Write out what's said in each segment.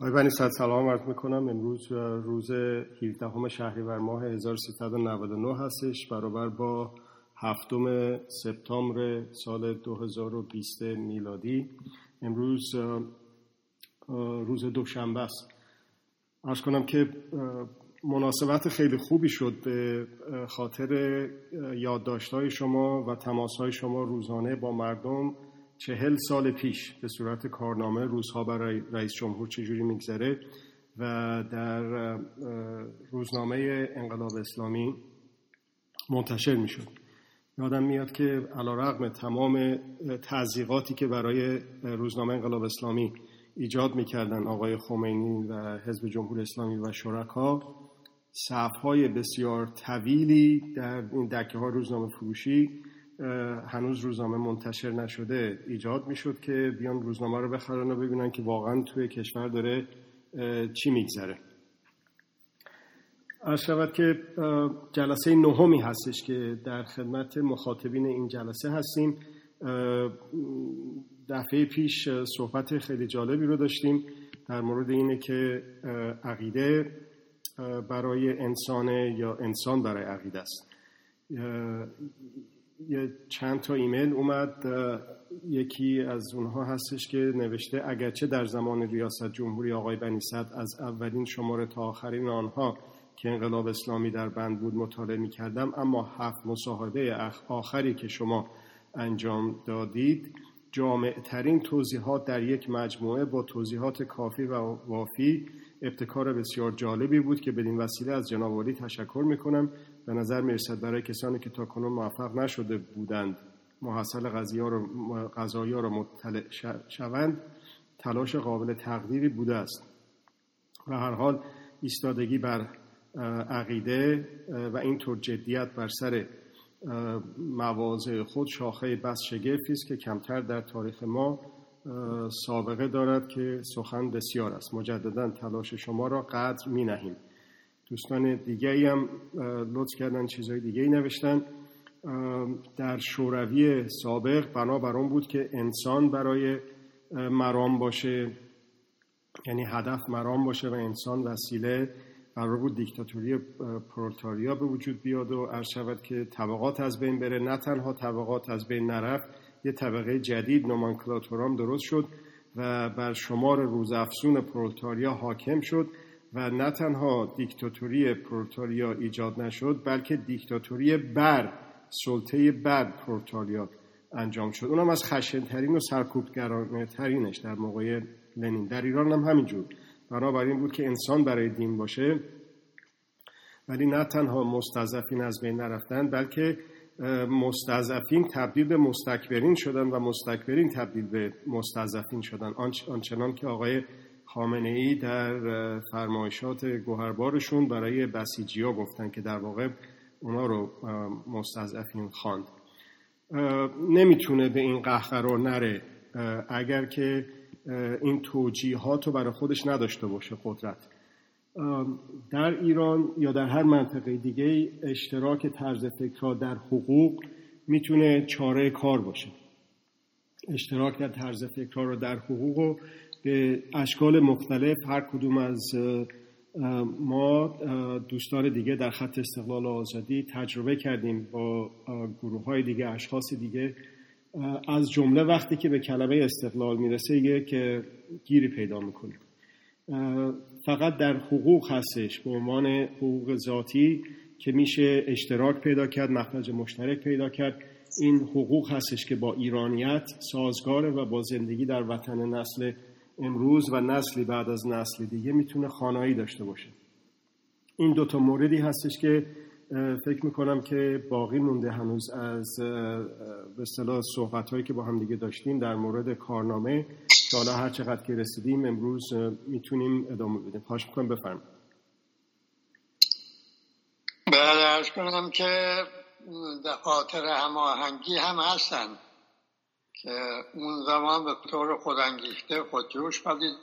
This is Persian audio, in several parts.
آقای بنی صد سلام عرض می‌کنم. امروز روز 17 شهریور ماه 1399 هستش. برابر با هفتم سپتامبر سال 2020 میلادی. امروز روز دوشنبه است. ارز کنم که مناسبت خیلی خوبی شد به خاطر یادداشت‌های شما و تماسهای شما روزانه با مردم چهل سال پیش به صورت کارنامه روزها برای رئیس جمهور چجوری میگذره و در روزنامه انقلاب اسلامی منتشر می‌شد. یادم میاد که علا رقم تمام تضییقاتی که برای روزنامه انقلاب اسلامی ایجاد می‌کردن آقای خمینی و حزب جمهور اسلامی و شرکا صفهای بسیار طویلی در این دکه ها روزنامه فروشی هنوز روزنامه منتشر نشده ایجاد می‌شد که بیان روزنامه رو بخرن و ببینن که واقعا توی کشور داره چی میگذره. از شود که جلسه نهمی هستش که در خدمت مخاطبین این جلسه هستیم. دفعه پیش صحبت خیلی جالبی رو داشتیم در مورد اینه که عقیده برای انسانه یا انسان برای عقیده است. یه چند تا ایمیل اومد یکی از اونها هستش که نوشته اگرچه در زمان ریاست جمهوری آقای بنی از اولین شماره تا آخرین آنها که انقلاب اسلامی در بند بود مطالعه می کردم اما هفت مصاحبه آخری که شما انجام دادید جامع ترین توضیحات در یک مجموعه با توضیحات کافی و وافی ابتکار بسیار جالبی بود که بدین وسیله از جناب تشکر می‌کنم. به نظر می‌رسد برای کسانی که تا کنون موفق نشده بودند محصل قضایی را مطلع شوند تلاش قابل تقدیری بوده است. و هر حال ایستادگی بر عقیده و اینطور جدیت بر سر مواضع خود شاخه بس شگفتی است که کمتر در تاریخ ما سابقه دارد که سخن بسیار است. مجددا تلاش شما را قدر می نهیم دوستان دیگه هم لطف کردن چیزهای دیگه ای نوشتن در شوروی سابق بنابر اون بود که انسان برای مرام باشه یعنی هدف مرام باشه و انسان وسیله قرار بود دیکتاتوری پرولتاریا به وجود بیاد و عرض شود که طبقات از بین بره. نه تنها طبقات از بین نرفت یه طبقه جدید نومانکلاتورام درست شد و بر شمار روزافزون پرولتاریا حاکم شد. و نه تنها دیکتاتوری پرولتاریا ایجاد نشد بلکه دیکتاتوری بر سلطه بر پرولتاریا انجام شد. اونم از خشنترین و سرکوبگرانه ترینش در موقع لنین. در ایران هم همینجور. بنابراین بود که انسان برای دین باشه. ولی نه تنها مستضعفین از بین نرفتن بلکه مستضعفین تبدیل به مستکبرین شدن و مستکبرین تبدیل به مستضعفین شدن. آنچنان که آقای خامنه ای در فرمایشات گوهربارشون برای بسیجی ها گفتن که در واقع اونا رو مستضعفین خواند. نمی‌تونه به این قهقرار نره اگر که این توجیهات رو برای خودش نداشته باشه قدرت. در ایران یا در هر منطقه دیگه اشتراک طرز فکرها در حقوق می‌تونه چاره کار باشه. اشتراک در طرز فکرها رو در حقوق و به اشکال مختلف هر کدوم از ما دوستان دیگه در خط استقلال و آزادی تجربه کردیم با گروه های دیگه اشخاص دیگه. از جمله وقتی که به کلمه استقلال می‌رسه که گیری پیدا می‌کنه فقط در حقوق هستش به عنوان حقوق ذاتی که میشه اشتراک پیدا کرد مخرج مشترک پیدا کرد. این حقوق هستش که با ایرانیت سازگاره و با زندگی در وطن نسل امروز و نسلی بعد از نسل دیگه می‌تونه خانایی داشته باشه. این دوتا موردی هستش که فکر می‌کنم که باقی مونده هنوز از به اصطلاح صحبت هایی که با هم دیگه داشتیم در مورد کارنامه. که حالا هر چقدر که رسیدیم امروز می‌تونیم ادامه بدیم. خواهش می‌کنم بفرم بله کنم که خاطر هماهنگی هم هستن. که اون زمان به طور خودانگیخته خودجوش بدید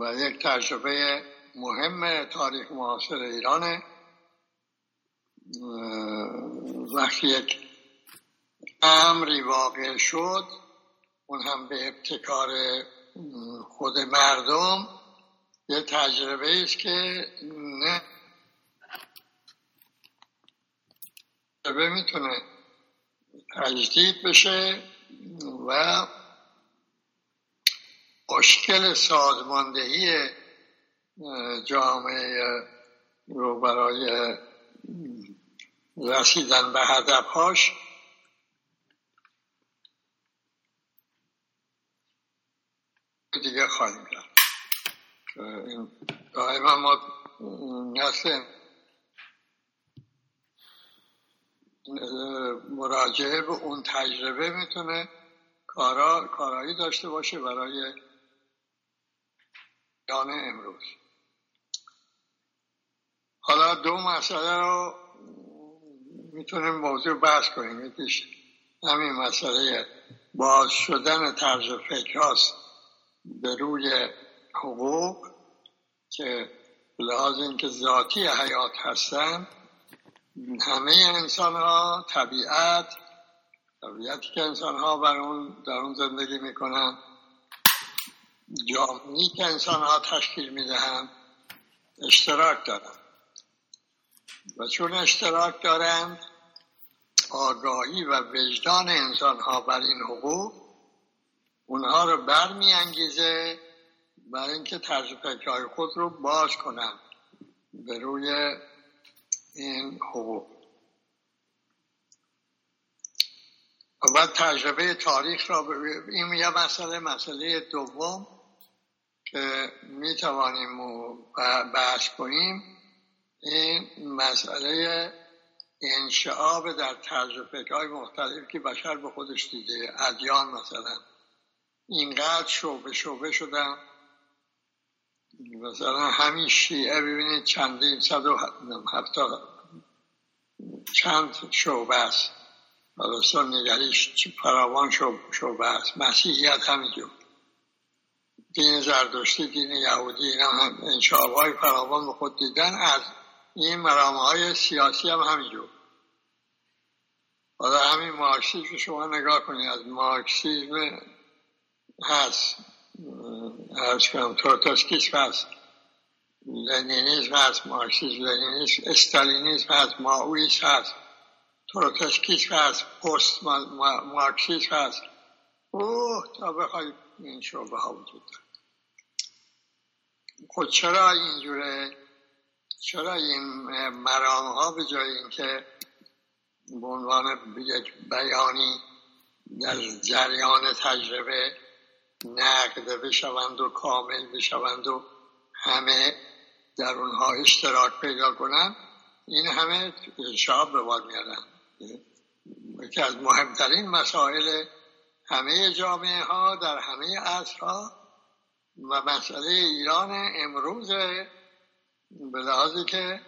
و یک تجربه مهم تاریخ معاصر ایرانه. وقتی یک امری واقع شد اون هم به ابتکار خود مردم یه تجربه است که نه تجربه می‌تونه تجدید بشه و مشکل سازماندهی جامعه رو برای رسیدن به هدفهاش دیگه خواهیم کرد. دائما ما نسل مراجعه به اون تجربه می‌تونه کارا کارایی داشته باشه برای دان امروز. حالا دو مسئله رو می‌تونیم موضوع بحث کنیم. یکیش همین مسئله باز شدن طرز فکر هاست به روی حقوق که لحاظ اینکه ذاتی حیات هستن همه انسان ها طبیعت طبیعتی که انسان ها بر اون در اون زندگی می‌کنن جامعی که انسان ها تشکیل می‌دهند اشتراک دارن. و چون اشتراک دارند آگاهی و وجدان انسان ها بر این حقوق اونها رو برمیانگیزه برای اینکه طرز فکرهای خود رو باز کنند به روی این حقوق. و تجربه تاریخ را این یه مسئله مسئله دوم که می توانیم بحث کنیم این مسئله انشعاب در طرز فکرهای مختلف که بشر به خودش دیده ادیان مثلا. اینقدر شعبه شعبه شدن مثلا همین شیعه ببینید چندین صد و هفتاد چند شعبه است. حالا سنیگریش فراوان شعبه است. مسیحیت همینجور دین زردشتی دین یهودی اینا هم انشعاب های فراوان به خود دیدن. از این مرام های سیاسی هم همینجور حالا همین مارکسیزم شما نگاه کنید. از مارکسیزم هست. عرض کنم تروتسکیسم هست لنینیزم هست مارکسیزم لنینیزم استالینیزم هست مائوئیسم هست تروتسکیسم هست پست مارکسیزم هست اوه تا بخوای این شعبه ها وجود دارد خود چرا اینجوره؟ چرا این مرام ها به جای اینکه به عنوان یک بیانی در جریان تجربه نقد بشوند و کامل بشوند و همه در اونها اشتراک پیدا کنند این همه شاب به بار میارن یکی از مهمترین مسائل همه جامعه ها در همه عصرها و مسئله ایران امروز به لحاظی که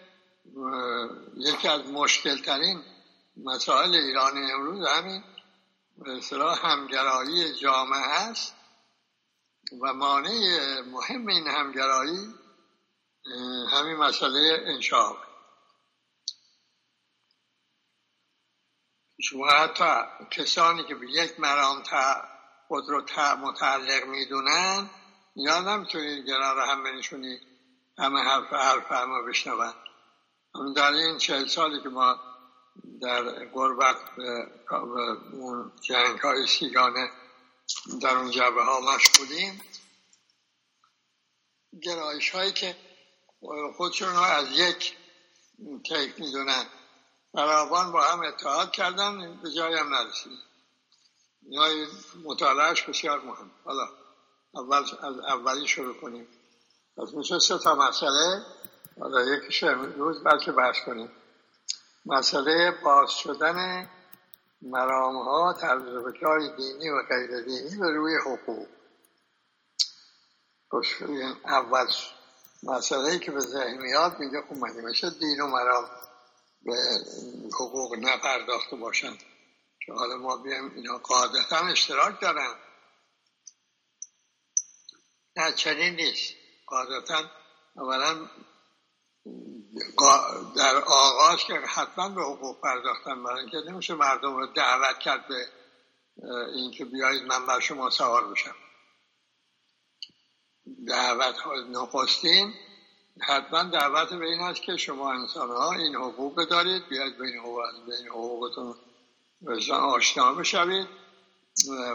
یکی از مشکل ترین مسائل ایران امروز همین به همگرایی جامعه است. و مانع مهم این همگرایی همین مسئله انشاب شما حتی کسانی که به یک مرام خود رو متعلق می‌دونن یا نمی‌تونید گرار هم بنشونید همه حرف حرف همه بشنون. در این چهل سالی که ما در غربت اون جنگ های سیگانه در اون جبه ها مشغولیم. گرایش هایی که خودشون رو از یک تیک می‌دونن. فراوان با هم اتحاد کردن به جای هم نرسید یا مطالعهش بسیار مهم. حالا اول از اولی شروع کنیم. پس میشه سه تا مسئله. حالا یکیش روز بلکه بحث کنیم. مسئله باز شدن مرام ها طرز دینی و غیر دینی به روی حقوق. اول مسئله که به ذهن میاد میگه خب مگه میشه دین و مرام به حقوق نپرداخته باشند که حالا ما بیم اینا قاعدتا اشتراک دارن. نه چنین نیست. قاعدتا اولا در آغاز که حتما به حقوق پرداختن برای اینکه نمیشه مردم رو دعوت کرد به اینکه بیایید من بر شما سوار بشم. دعوت نخستین حتما دعوت به این است که شما انسان ها این حقوق دارید بیاید به این حقوق به این حقوقتون آشنا بشوید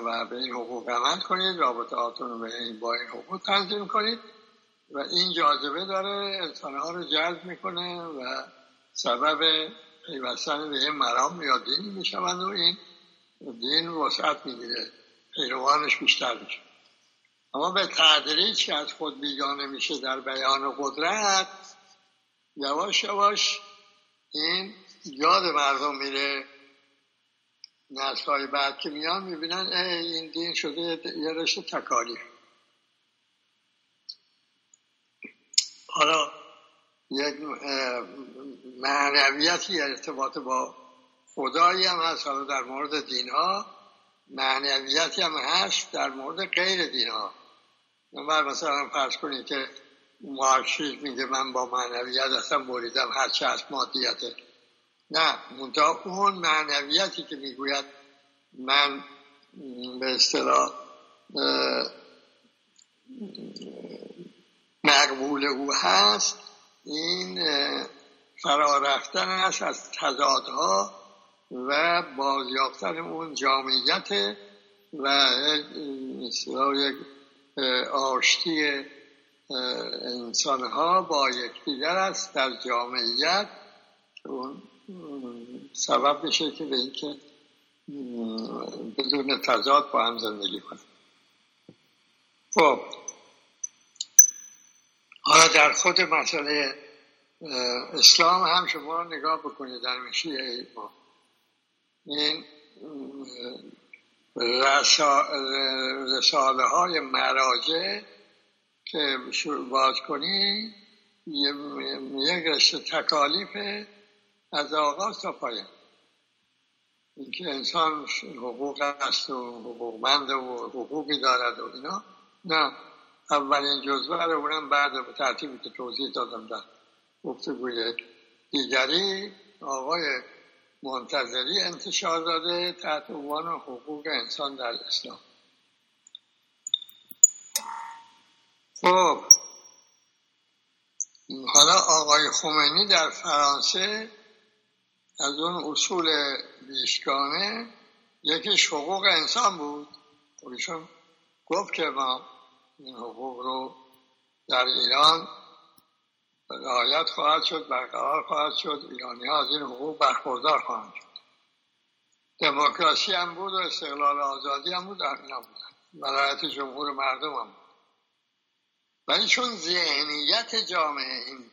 و به این حقوق عمل کنید رابطه هاتون به این با این حقوق تنظیم کنید. و این جاذبه داره انسان ها رو جذب می‌کنه و سبب پیوستن به این مرام یا دینی می‌شوند و این دین وسعت می‌گیره پیروانش بیشتر میشه. اما به تدریج که از خود بیگانه میشه در بیان قدرت یواش یواش این یاد مردم میره. نسل بعد که میان می‌بینن این دین شده یه رشته تکالیف حالا یک معنویتی ارتباط با خدایی هم هست حالا در مورد دین ها معنویتی هم هست در مورد غیر دین ها مثلا فرض کنید که مارکسیسم میگه من با معنویت اصلا بریدم هرچه از مادیته نه منتها اون معنویتی که می‌گوید من به اصطلاح مقبول او هست این فرا رفتن است از تضادها و بازیافتن اون جامعیت و یک آشتی انسانها با یکدیگر است در جامعیت. اون سبب میشه که به اینکه بدون تضاد با هم زندگی کنه خب. حالا در خود مسئله اسلام هم شما نگاه بکنید در میشه ما این رساله های مراجع که باز کنی یک رشته تکالیف از آغاز تا پایان. اینکه انسان حقوق است و حقوقمند و حقوقی دارد و اینا. نه. اولین جزوه رو اونم بعد به ترتیبی که توضیح دادم در گفتگوی دیگری آقای منتظری انتشار داده تحت عنوان حقوق انسان در اسلام. خب حالا آقای خمینی در فرانسه از اون اصول بیشگانه یکیش حقوق انسان بود. خب ایشون گفت که ما این حقوق رو در ایران رعایت خواهد شد برقرار خواهد شد. ایرانی ها از این حقوق برخوردار خواهند شد. دموکراسی هم بود و استقلال آزادی هم بود در ولایت جمهور مردم هم بود. ولی چون ذهنیت جامعه این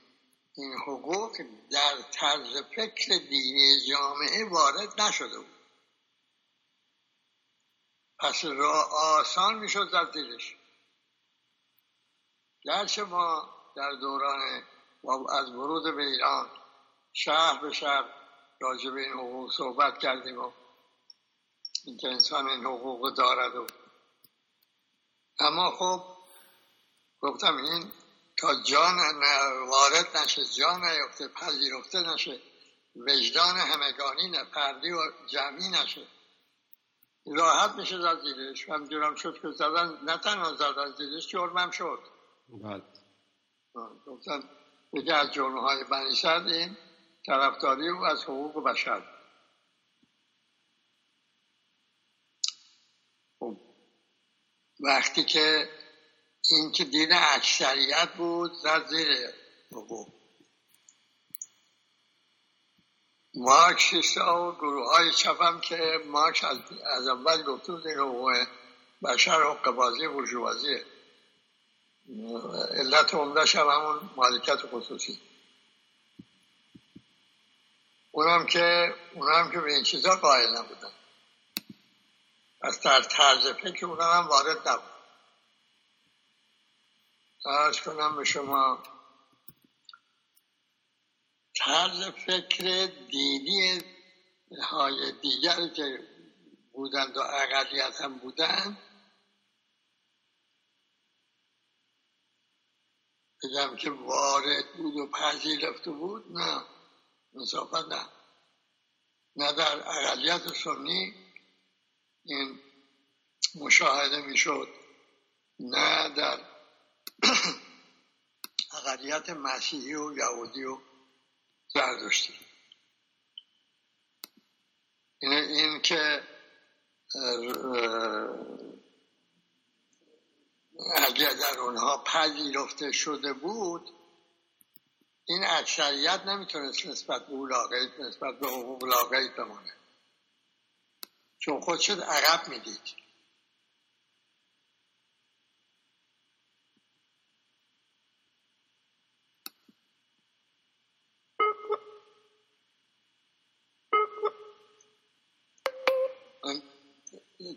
این حقوق در طرز فکر دینی جامعه وارد نشده بود. پس را آسان می‌شد در زیرش گرچه ما در دوران از ورود به ایران شهر به شهر راجع به این حقوق صحبت کردیم و اینکه انسان این حقوق دارد و اما خب گفتم این تا جان وارد نشه جان نیفته پذیرفته نشه وجدان همگانی نه پردی و جمعی نشه. راحت میشه زد زیرش. جورم شد که زدن نه تنها زدن زیرش جرمم شد. بله. گفتن یکی از جرمه های بنی این طرفداری او از حقوق بشر. خب وقتی که این که دین اکثریت بود زد زیر حقوق. مارکس و گروه های چپم که مارکس از, از اول گفته بود این حقوق بشر حق بازی برجوازیه. علت عمدهش هم همون مالکت خصوصی. اونم که اونم که به این چیزا قائل نبودن. از در طرز فکر اونم هم وارد نبود. ارز کنم به شما طرز فکر دینی های دیگری که بودند و اقلیت هم بودند بگم که وارد بود و پذیرفته بود نه. انصافا نه. نه در اقلیت سنی این مشاهده می‌شد نه در اقلیت مسیحی و یهودی و زردشتی. این, این که اگر در اونها پذیرفته شده بود این اکثریت نمی‌تونست نسبت به اولاغیت نسبت به حقوق اولاغیت بمانه چون خود شد عقب می‌دید.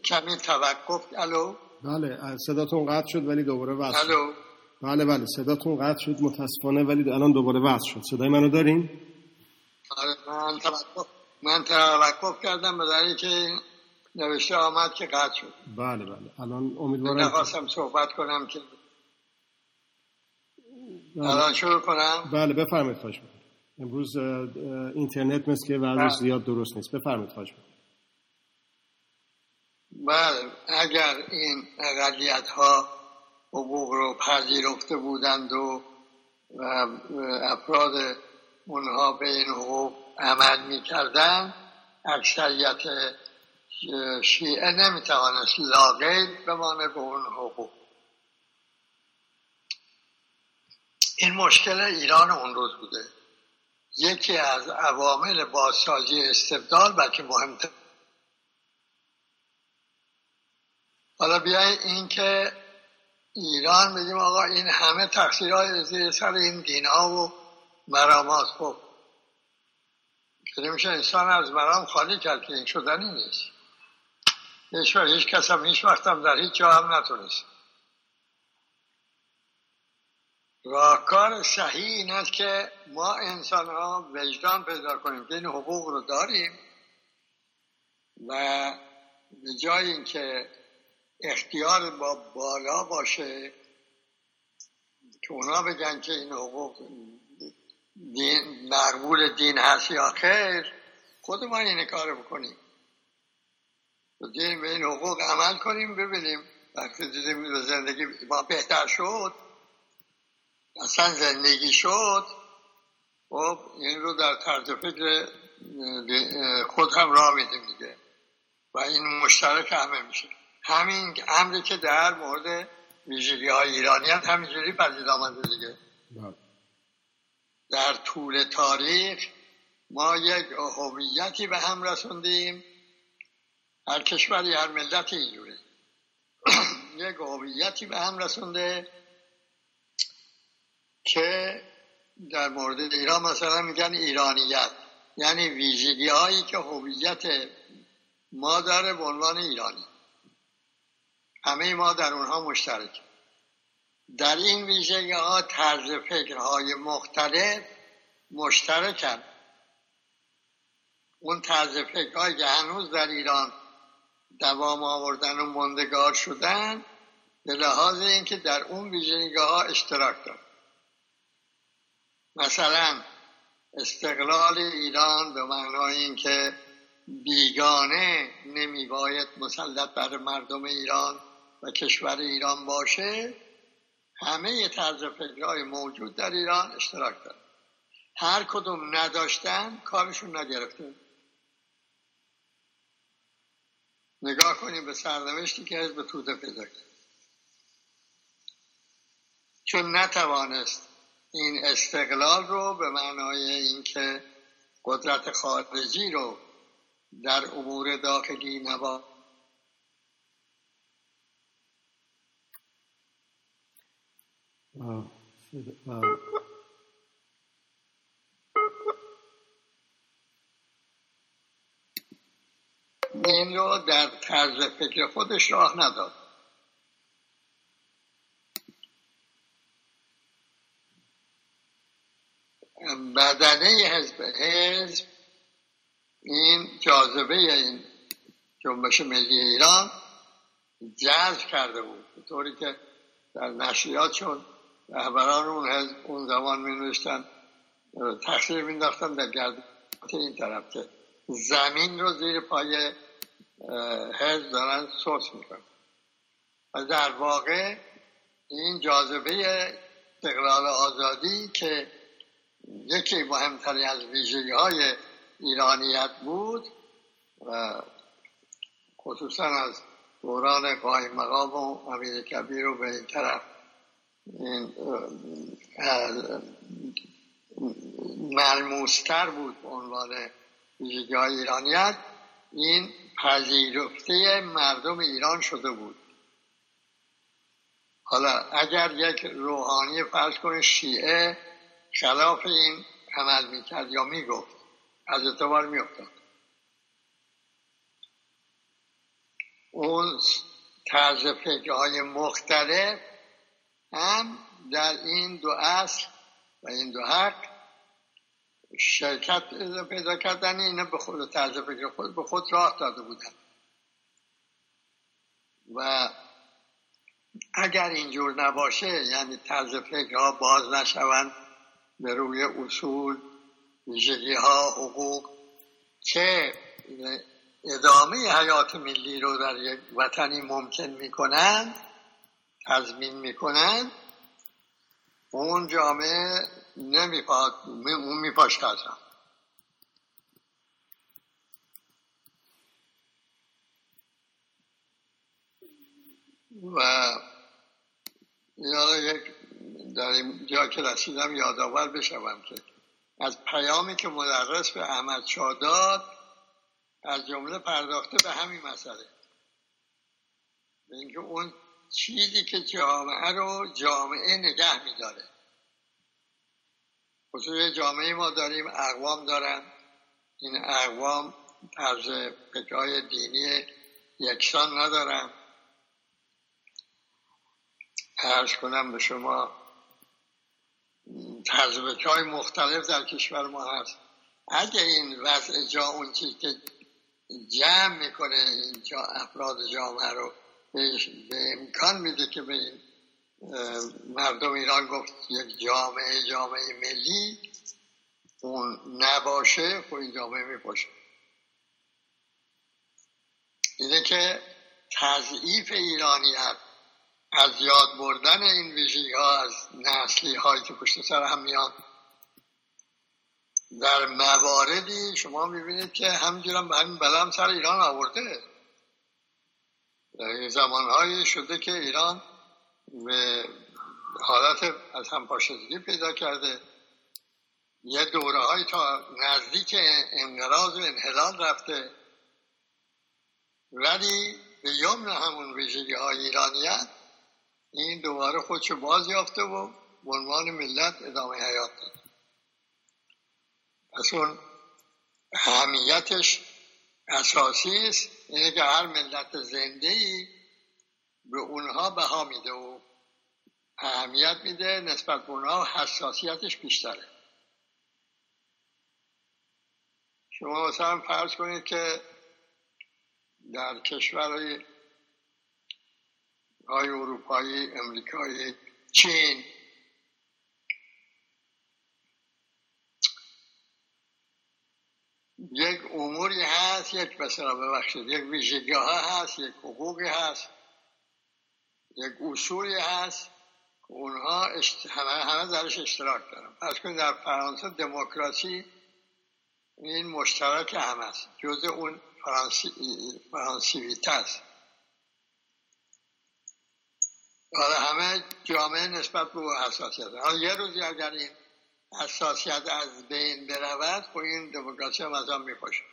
کمی توقف. الو؟ بله صداتون قطع شد ولی دوباره وصل الو. بله بله صداتون قطع شد متاسفانه ولی الان دوباره وصل شد. صدای منو دارین؟ آره من توقف من توقف کردم به که نوشته آمد که قطع شد. بله بله. الان امیدوارم نخواستم صحبت کنم که بله. الان شروع کنم؟ بله بفرمایید خواهش امروز اینترنت مثل که بله. زیاد درست نیست. بفرمایید خواهش بله اگر این اقلیت ها حقوق رو پذیرفته بودند و افراد اونها به این حقوق عمل می‌کردن اکثریت شیعه نمی‌توانست لاغید بمانه به اون حقوق. این مشکل ایران اون روز بوده. یکی از عوامل بازسازی استبدال بلکه مهمتر حالا بیای این که ایران بگیم آقا این همه تقصیرهای زیر سر این دینا و مرامات خب که میشه؟ انسان از مرام خالی کرد که این شدنی نیست. هیچ هیچ کس هم هیچ وقت هم در هیچ جا هم نتونست. راهکار صحیح این است که ما انسان ها وجدان پیدا کنیم که این حقوق رو داریم و به جای اینکه اختیار با بالا باشه که اونا بگن که این حقوق دین مقبول دین هست یا خیر خود ما این کار بکنیم دین به این حقوق عمل کنیم ببینیم. وقتی دیدیم زندگی ما بهتر شد اصلا زندگی شد خب این رو در طرز فکر خود هم راه میدیم دیگه. و این مشترک همه میشه. همین امری که در مورد ویژگی های ایرانی هم همینجوری پدید آمده دیگه. بله. در طول تاریخ ما یک هویتی به هم رسوندیم. هر کشوری هر ملت اینجوره یک هویتی به هم رسونده که در مورد ایران مثلا میگن ایرانیت. یعنی ویژگی هایی که هویت ما داره به عنوان ایرانی. همه ما در اونها مشترک در این ویژگی ها طرز فکرهای مختلف مشترکن. اون طرز فکرهایی که هنوز در ایران دوام آوردن و مندگار شدن به لحاظ اینکه در اون ویژگی ها اشتراک دارن. مثلا استقلال ایران به معنای اینکه بیگانه نمی باید مسلط بر مردم ایران. و کشور ایران باشه همه طرز فکرهای موجود در ایران اشتراک دارن. هر کدوم نداشتن کارشون نگرفته. نگاه کنیم به سرنوشتی که حزب توده پیدا کرد. چون نتوانست این استقلال رو به معنای اینکه قدرت خارجی رو در امور داخلی نبا این رو در طرز فکر خودش راه نداد. بدنه حزب حزب این جاذبه این جنبش ملی ایران جذب کرده بود. به طوری که در نشریات چون رهبران اون حزب اون زمان می نوشتن تقصیر می در گرد این طرف که زمین رو زیر پای حزب دارن سوس می‌کنن. و در واقع این جاذبه استقلال آزادی که یکی مهمتری از ویژگی های ایرانیت بود و خصوصا از دوران قایم مقام و امیر کبیر رو به این طرف ملموستر بود به عنوان ویژگی ایرانیت. این پذیرفته مردم ایران شده بود. حالا اگر یک روحانی فرض کنه شیعه خلاف این عمل می‌کرد یا می‌گفت از اعتبار میافتاد. اون طرز فکرهای مختلف هم در این دو اصل و این دو حق شرکت پیدا کردن اینا به خود طرز فکر خود به خود راه داده بودن. و اگر اینجور نباشه یعنی طرز فکرها باز نشوند به روی اصول ویژگی ها حقوق که ادامه حیات ملی رو در یک وطنی ممکن می‌کنن تضمین می‌کنن اون جامعه نمیپاد اون میپاش و یا یک در جا که رسیدم یادآور بشوم که از پیامی که مدرس به احمد داد از جمله پرداخته به همین مسئله. اینکه اون چیزی که جامعه رو جامعه نگه میداره. خصوص جامعه ما داریم اقوام دارن. این اقوام طرز فکرهای دینی یکسان ندارن. ارز کنم به شما طرز های مختلف در کشور ما هست. اگه این وضع جا اون چیزی که جمع می‌کنه اینجا افراد جامعه رو به امکان میده که به مردم ایران گفت یک جامعه جامعه ملی اون نباشه خب این جامعه میپاشه. اینه که تضعیف ایرانیت از یاد بردن این ویژگی ها از نسلی هایی که پشت سر هم میان در مواردی شما می‌بینید که همینجور هم به همین بلم سر ایران آورده. در زمانهایی شده که ایران به حالت از همپاشدگی پیدا کرده. یه دوره های تا نزدیک انقراض و انحلال رفته. ولی به یمن همون ویژگی های ایرانیت این دوباره خودشو باز یافته و به عنوان ملت ادامه حیات داد. پس اون اهمیتش اساسی است. اینه که هر ملت زنده ای به اونها بها میده و اهمیت میده نسبت به اونها حساسیتش بیشتره. شما مثلا فرض کنید که در کشورهای های اروپایی امریکایی چین یک اموری هست یک مثلا ببخشید یک ویژگی ها هست یک حقوقی هست یک اصولی هست اونها همه, همه درش اشتراک دارن. پس کنید در فرانسه دموکراسی این مشترک هم هست. جز اون فرانسی فرانسیویت است حالا همه جامعه نسبت به حساسیت حالا یه روزی اگر این حساسیت از بین برود خب این دموکراسی هم از آن میپاشه.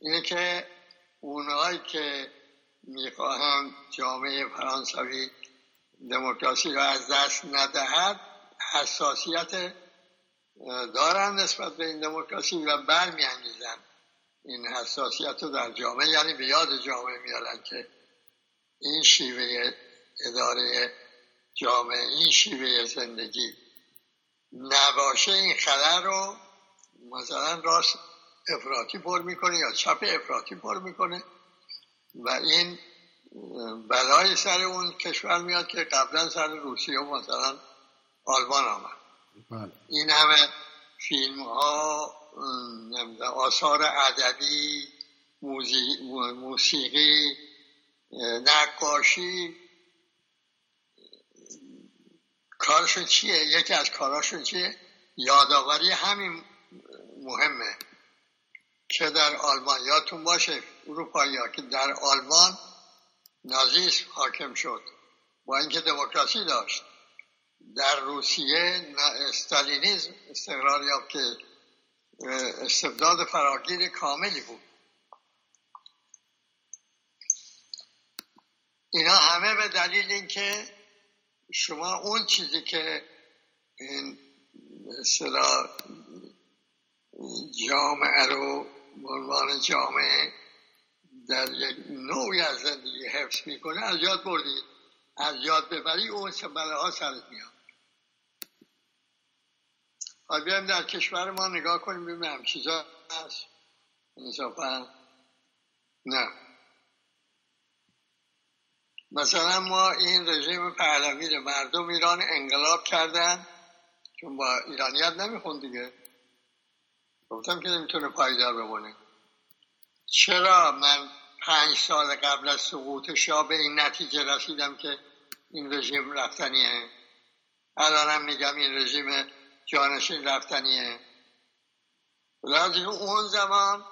اینه که اونهایی که می‌خواهند جامعه فرانسوی دموکراسی را از دست ندهد حساسیت دارن نسبت به این دموکراسی و برمیانگیزن این حساسیت رو در جامعه. یعنی به یاد جامعه میارن که این شیوه اداره جامعه این شیوه زندگی نباشه این خلل رو مثلا راست افراطی پر می‌کنه یا چپ افراطی پر می‌کنه و این بلای سر اون کشور میاد که قبلا سر روسیه و مثلا آلمان آمد بله. این همه فیلم ها آثار ادبی موسیقی نقاشی کارشون چیه؟ یکی از کاراشون چیه؟ یادآوری همین مهمه که در آلمان یادتون باشه اروپایی ها که در آلمان نازیسم حاکم شد با اینکه دموکراسی داشت. در روسیه استالینیزم استقرار یافت که استبداد فراگیر کاملی بود. اینا همه به دلیل اینکه شما اون چیزی که این مثلا جامعه رو عنوان جامعه در یک نوعی از زندگی حفظ می‌کنه از یاد بردید. از یاد ببری اون سبله ها سرت میاد. حالا بیایم در کشور ما نگاه کنیم ببینیم چیزا هست. انصافا نه. مثلا ما این رژیم پهلوی رو مردم ایران انقلاب کردن چون با ایرانیت نمیخون دیگه. گفتم که نمی‌تونه پایدار بمونه. چرا من پنج سال قبل از سقوط شاه به این نتیجه رسیدم که این رژیم رفتنیه؟ الانم میگم این رژیم جانشین رفتنیه. لازم اون زمان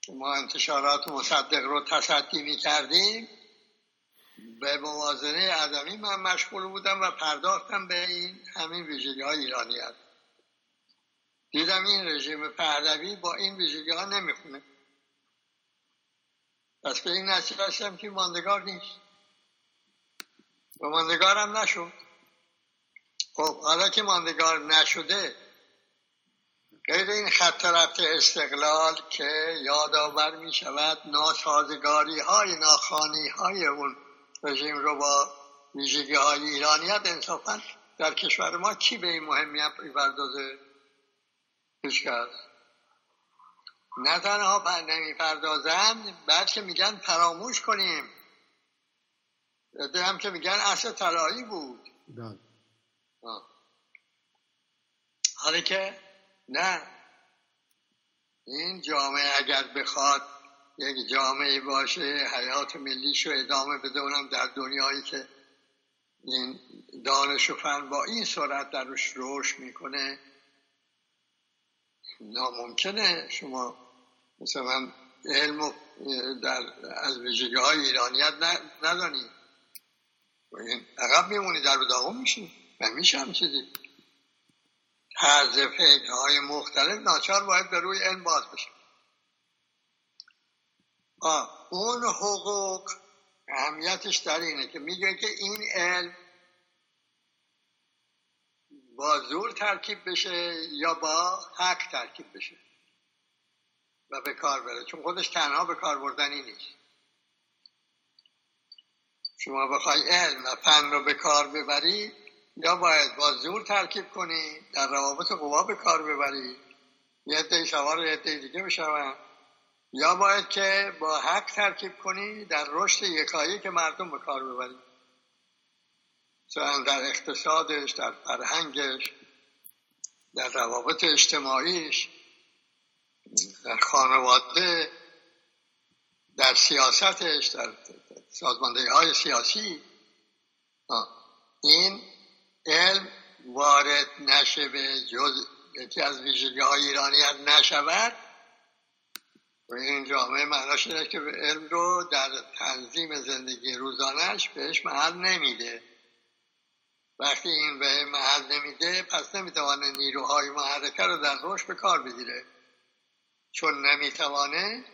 که ما انتشارات مصدق رو تصدی می‌کردیم. به موازنه عدمی من مشغول بودم و پرداختم به این همین ویژگی های ایرانیت دیدم این رژیم پهلوی با این ویژگی ها نمی‌خونه. پس به این نتیجه رسیدم که ماندگار نیست. و ماندگارم نشد. خب حالا که ماندگار نشده غیر این خط ربط استقلال که یادآور می شود ناسازگاری های ناخانی های اون رژیم رو با ویژگی های ایرانیت انصافا در کشور ما کی به این مهمیت پردازه هیچ نه تنها نمی‌پردازند بلکه میگن فراموش کنیم. هم که میگن اصل طلایی بود. بله. حالا که نه. این جامعه اگر بخواد یک جامعه باشه حیات ملیشو ادامه بده اونم در دنیایی که این دانش و فن با این سرعت درش روش می‌کنه. ناممکنه. شما مثلا علم در از ویژگی های ایرانیت ندانید عقب میمونی در داغم میشی. و میشه هم چیزی. طرز های مختلف ناچار باید به روی علم باز بشه. اون حقوق اهمیتش در اینه که میگه که این علم با زور ترکیب بشه یا با حق ترکیب بشه و به کار بره. چون خودش تنها به کار بردنی نیست. شما بخوای علم و فن رو به کار ببری یا باید با زور ترکیب کنی در روابط قوا به کار ببری. یه عده سوار یه عده دیگه بشون یا باید که با حق ترکیب کنی در رشد یکایی که مردم به کار ببری مثلا در اقتصادش در فرهنگش در روابط اجتماعیش در خانواده در سیاستش در سازماندهی های سیاسی این علم وارد نشه به جز یکی از ویژگی های ایرانیت نشود. و این جامعه معناش اینه که علم رو در تنظیم زندگی روزانش بهش محل نمیده. وقتی این به محل نمیده پس نمی‌توانه نیروهای محرکه رو در رشد به کار بگیره. چون نمی‌توانه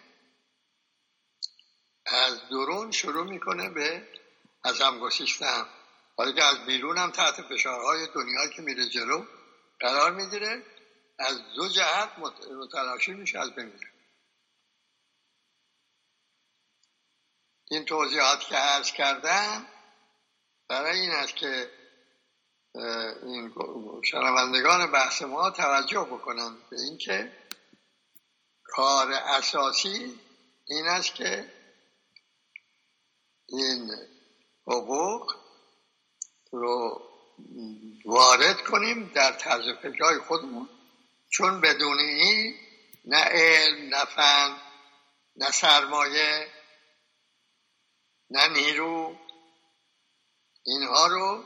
از درون شروع می‌کنه به از هم گسیستن. حالا که از بیرون هم تحت فشارهای دنیایی که میره جلو قرار می‌گیره از دو جهت متلاشی میشه از بین این توضیحات که عرض کردم برای این است که این شنوندگان بحث ما توجه بکنند به اینکه کار اساسی این است که این حقوق رو وارد کنیم در طرز فکرهای خودمون چون بدون این نه علم نه فن نه سرمایه نه نیرو. اینها رو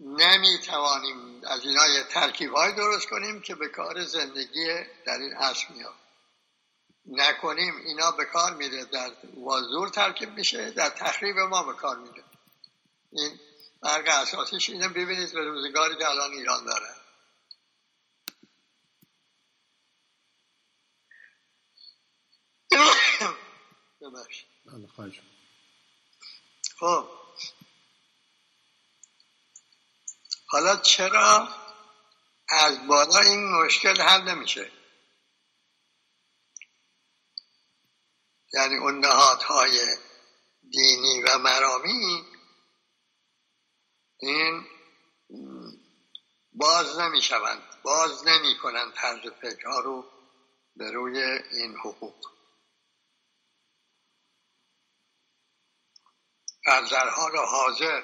نمی توانیم از اینها یه ترکیب های درست کنیم که به کار زندگی در این عصر میاد. نکنیم اینا به کار میره در وازور ترکیب میشه در تخریب ما به کار میره. این برگ اساسیش اینه ببینید به روزگاری که الان ایران داره. بله، خب. حالا چرا از بالا این مشکل حل نمیشه؟ یعنی اون نهادهای دینی و مرامی این باز نمی شوند باز نمی کنند طرز فکرها رو به روی این حقوق. در حال حاضر.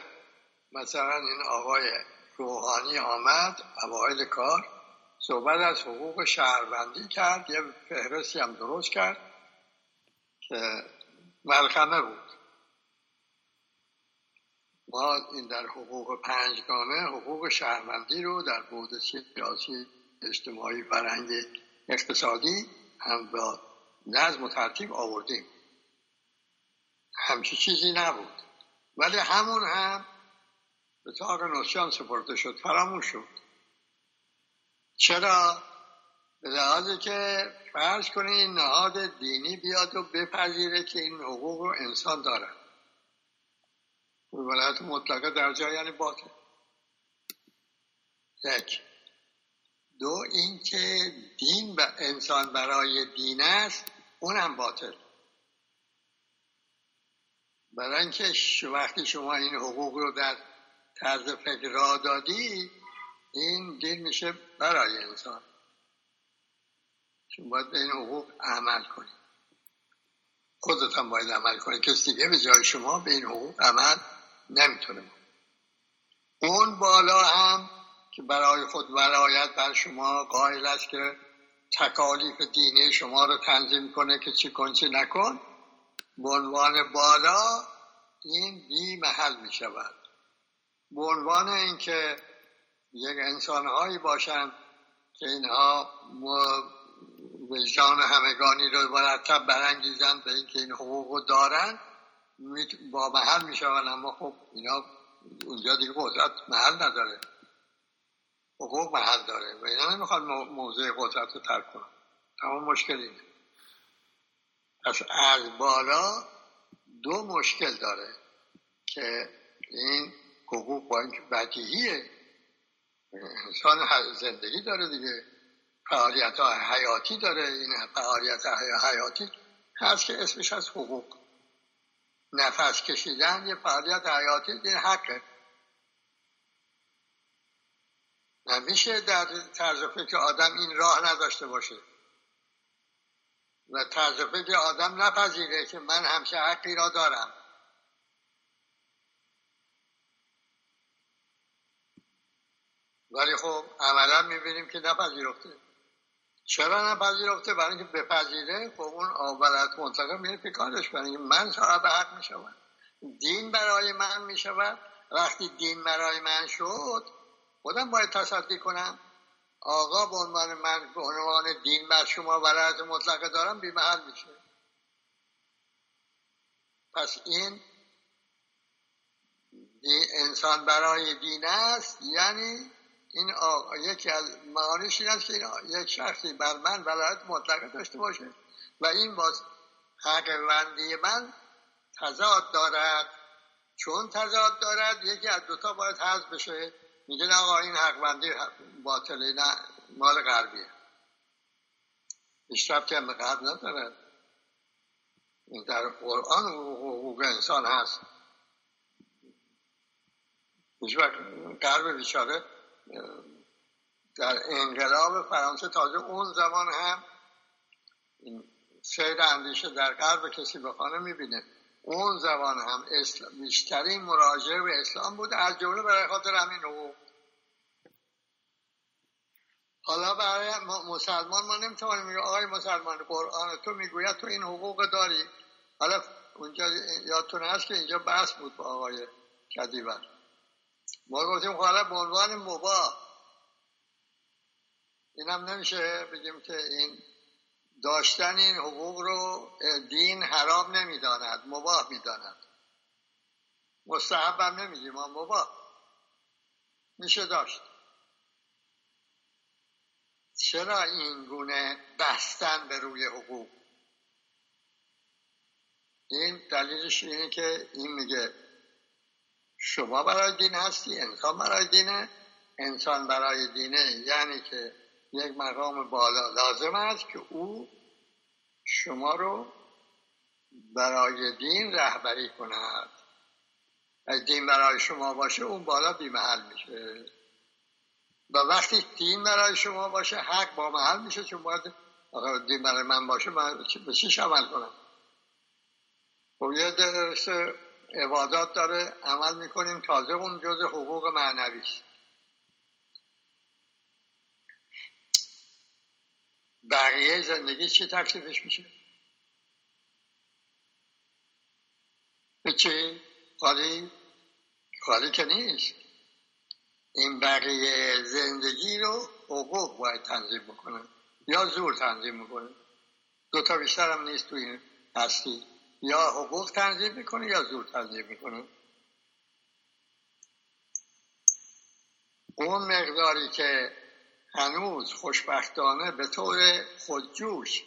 مثلا این آقای روحانی آمد اوایل کار صحبت از حقوق شهروندی کرد یه فهرستی هم درست کرد که ملخمه بود. ما این در حقوق پنجگانه حقوق شهروندی رو در بود سیاسی اجتماعی فرهنگ اقتصادی هم با نظم و ترتیب آوردیم. همچی چیزی نبود. ولی همون هم به تاق نوشیان سپرده شد فراموش شد. چرا؟ به لحاظی که فرض کنید این نهاد دینی بیاد و بپذیره که این حقوق رو انسان داره. ولایت مطلقه در جای یعنی باطل. یک. دو اینکه دین و انسان برای دین است اونم باطل. برای اینکه وقتی شما این حقوق رو در طرز فکر را دادی این دین میشه برای انسان. شما باید به این حقوق عمل کنی خودت هم باید عمل کنی کسی دیگه به جای شما به این حقوق عمل نمی‌تونه. اون بالا هم که برای خود ولایت بر شما قائل است که تکالیف دینی شما رو تنظیم کنه که چی کن چی نکن به عنوان بالا این بی محل می شود به عنوان اینکه یک انسانهایی باشند که اینها وجدان همگانی رو مرتب برانگیزند به اینکه این حقوق دارند با محل می‌شوند. اما خب اینا اونجا دیگه قدرت محل نداره. حقوق محل داره. و اینا نمی‌خواد موضع قدرت رو ترک کنن. تمام مشکل اینه. پس از بالا دو مشکل داره که این حقوق با اینکه بدیهیه انسان زندگی داره دیگه فعالیت حیاتی داره این فعالیت حیاتی هست که اسمش از حقوق. نفس کشیدن یه فعالیت حیاتی یه حقه. نمیشه در طرز فکر آدم این راه نداشته باشه. و طرز فکر آدم نپذیره که من همچه حقی را دارم. ولی خب عملا می‌بینیم که نپذیرفته. چرا نپذیرفته؟ برای اینکه بپذیره خب اون آولت منطقه میره پیکارش برای اینکه من صاحب حق می‌شود دین برای من می‌شود. وقتی دین برای من شد خودم باید تصدی کنم. آقا به عنوان من به عنوان دین بر شما ولایت مطلقه دارم بیمحل میشه. پس این انسان برای دین است یعنی این یکی از معانیش این است که یک شخصی بر من ولایت مطلقه داشته باشه و این باز حق وندی من تضاد دارد. چون تضاد دارد یکی از دوتا باید حذف بشه. میگن آقا این حق باطله نه مال غربیه. پیشرفت که به غرب ندارد در قرآن حقوق انسان هست. هیچ وقت غرب بیچاره در انقلاب فرانسه تازه اون زمان هم سیر اندیشه در غرب کسی بخوانه می‌بینه. اون زمان هم اسلام بیشترین مراجعه به اسلام بود. از جمله برای خاطر همین حقوق حالا برای مسلمان ما نمی‌تونیم میگه آقای مسلمان قرآن تو می‌گوید تو این حقوق داری. حالا اونجا یادتون هست که اینجا بحث بود با آقای کدیور. ما گفتیم حالا به عنوان مباه اینم نمیشه بگیم که این داشتن این حقوق رو دین حرام نمی‌داند مباه می‌داند. مستحبم نمیگیم ما مباه میشه داشت. چرا این گونه بستن به روی حقوق؟ این دلیلش اینه که این میگه شما برای دین هستی انسان برای دینه. انسان برای دینه یعنی که یک مقام بالا لازم است که او شما رو برای دین رهبری کند. از دین برای شما باشه اون بالا بیمحل میشه. و وقتی دین برای شما باشه حق با محل میشه چون باید دین برای من باشه من به چیش عمل کنم؟ خب یه درس عبادات داره عمل می‌کنیم تازه اون جز حقوق معنوی بقیه زندگی چی تکلیفش میشه؟ به چی؟ خالی؟ خالی که نیست. این بقیه زندگی رو حقوق باید تنظیم بکنه یا زور تنظیم می‌کنه دو تا بیشتر هم نیست تو این هستی. یا حقوق تنظیم می‌کنه یا زور تنظیم می‌کنه. اون مقداری که هنوز خوشبختانه به طور خودجوش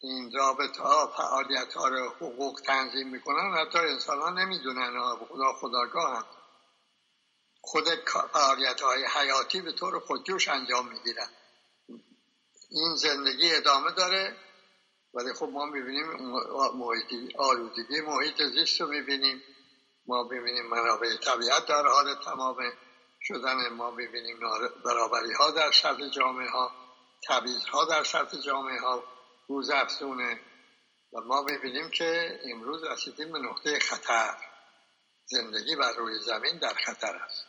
این رابطه ها فعالیت ها رو حقوق تنظیم می‌کنن حتی انسان ها نمی‌دونن خدا خداگاه هم خود فعالیت های حیاتی به طور خودجوش انجام می‌گیرن. این زندگی ادامه داره ولی خب ما می‌بینیم محیطی آلودگی محیط زیست رو می‌بینیم. ما ببینیم منابع طبیعت در حال تمام شدن ما ببینیم برابری ها در سطح جامعه ها تبعیض ها در سطح جامعه ها روز افزونه. و ما ببینیم که امروز رسیدیم به نقطه خطر. زندگی بر روی زمین در خطر است.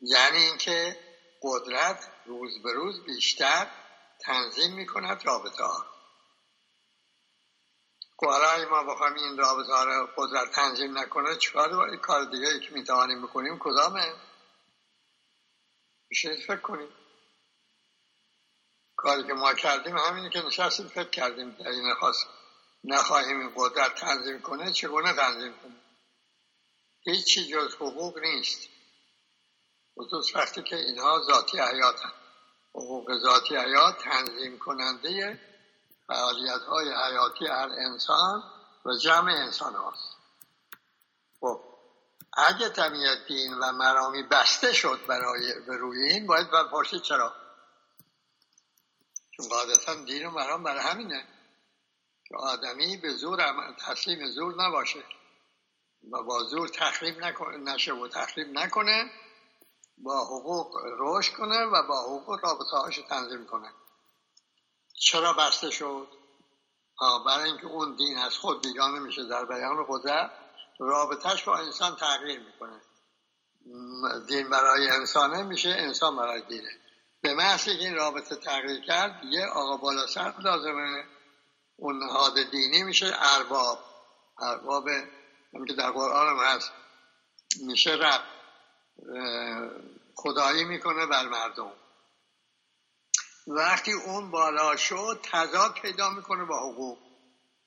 یعنی اینکه قدرت روز به روز بیشتر تنظیم می کند رابطه ها. حالا ما بخوایم این رابطه رو قدرت تنظیم نکنه چکار کار دیگه ای که می‌توانیم بکنیم؟ کدامه؟ میشه فکر کنیم. کاری که ما کردیم همینی که نشستیم فکر کردیم در این خواست نخواهیم این قدرت تنظیم کنه چگونه تنظیم کنه؟ هیچی جز حقوق نیست. خصوص وقتی که اینها ذاتی حیاتن. حقوق ذاتی حیات تنظیم کننده فعالیت های حیاتی هر انسان و جمع انسان هاست. خب اگه تمیت دین و مرامی بسته شد برای به روی این باید بپرسید چرا؟ چون قاعدتا دین و مرام برای همینه که آدمی به زور تسلیم زور نباشه و با زور تخریب نشه و تخریب نکنه با حقوق رشد کنه و با حقوق رابطه هاش تنظیم کنه. چرا بسته شد؟ برای اینکه اون دین از خود بیگانه میشه در بیان قدرت رابطهش با انسان تغییر می‌کنه. دین برای انسانه میشه انسان برای دینه. به محض که این رابطه تغییر کرد یه آقا بالا سر لازمه. اون نهاد دینی میشه ارباب. ارباب هم که در قرآن هم هست میشه رب. خدایی می‌کنه بر مردم. وقتی اون بالا شد تضاد پیدا می‌کنه با حقوق.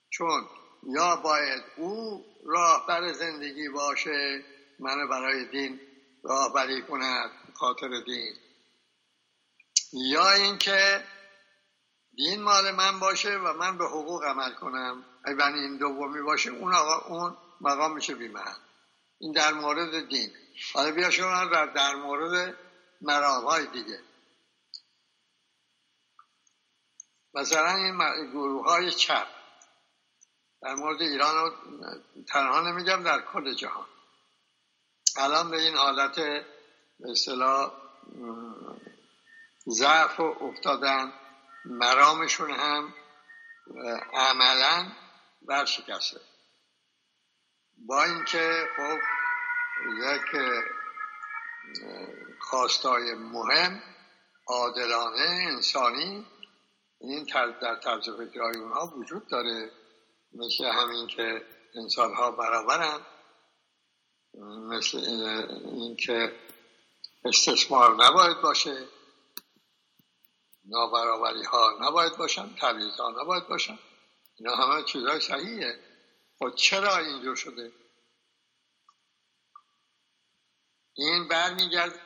چون یا باید او راهبر زندگی باشه منو برای دین راهبری کند خاطر دین. یا اینکه دین مال من باشه و من به حقوق عمل کنم. اگر این دومی باشه اون آقا اون مقام میشه بیمهن این در مورد دین. حالا بیا شما در, در مورد مرام های دیگه. مثلا این گروه های چپ. در مورد ایران رو تنها نمیگم در کل جهان. الان به این حالت به اصطلاح ضعف و افتادن مرامشون هم عملا برشکسته. با اینکه خب یک خواستای مهم عادلانه انسانی این در طرز فکرهای اونها وجود داره مثل همین که انسان ها برابرن مثل اینکه استثمار نباید باشه نابرابری ها نباید باشن تبعیض ها نباید باشن. اینا همه چیزهای صحیحه. خب چرا اینجور شده؟ این برمیگرد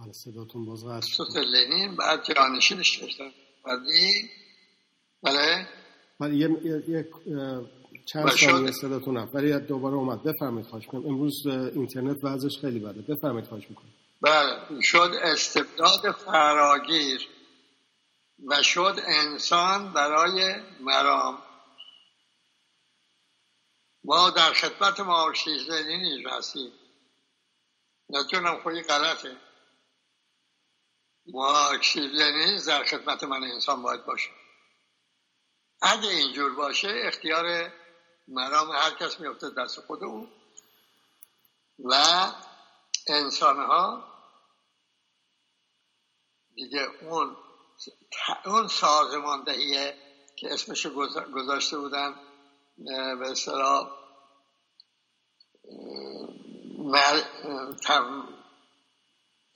بله صداتون باز قطع لنین بعد جانشینش داشتن بعدی بله؟ بله یه, چند ثانیه صداتون هم ولی دوباره اومد. بفرمایید خواهش می‌کنم. امروز اینترنت وضعش خیلی بده. بفرمایید خواهش می‌کنم. بله. شد استبداد فراگیر و شد انسان برای مرام. ما در خدمت مارکسیسم لنینی هستیم. نتونم خودی غلطه. مارکسیسم لنینی در خدمت من انسان باید باشه. اگه اینجور باشه اختیار مرام هر کس میفته دست خود او. و انسان ها دیگه اون اون سازماندهیه که اسمش گذاشته بودن به اصطلاح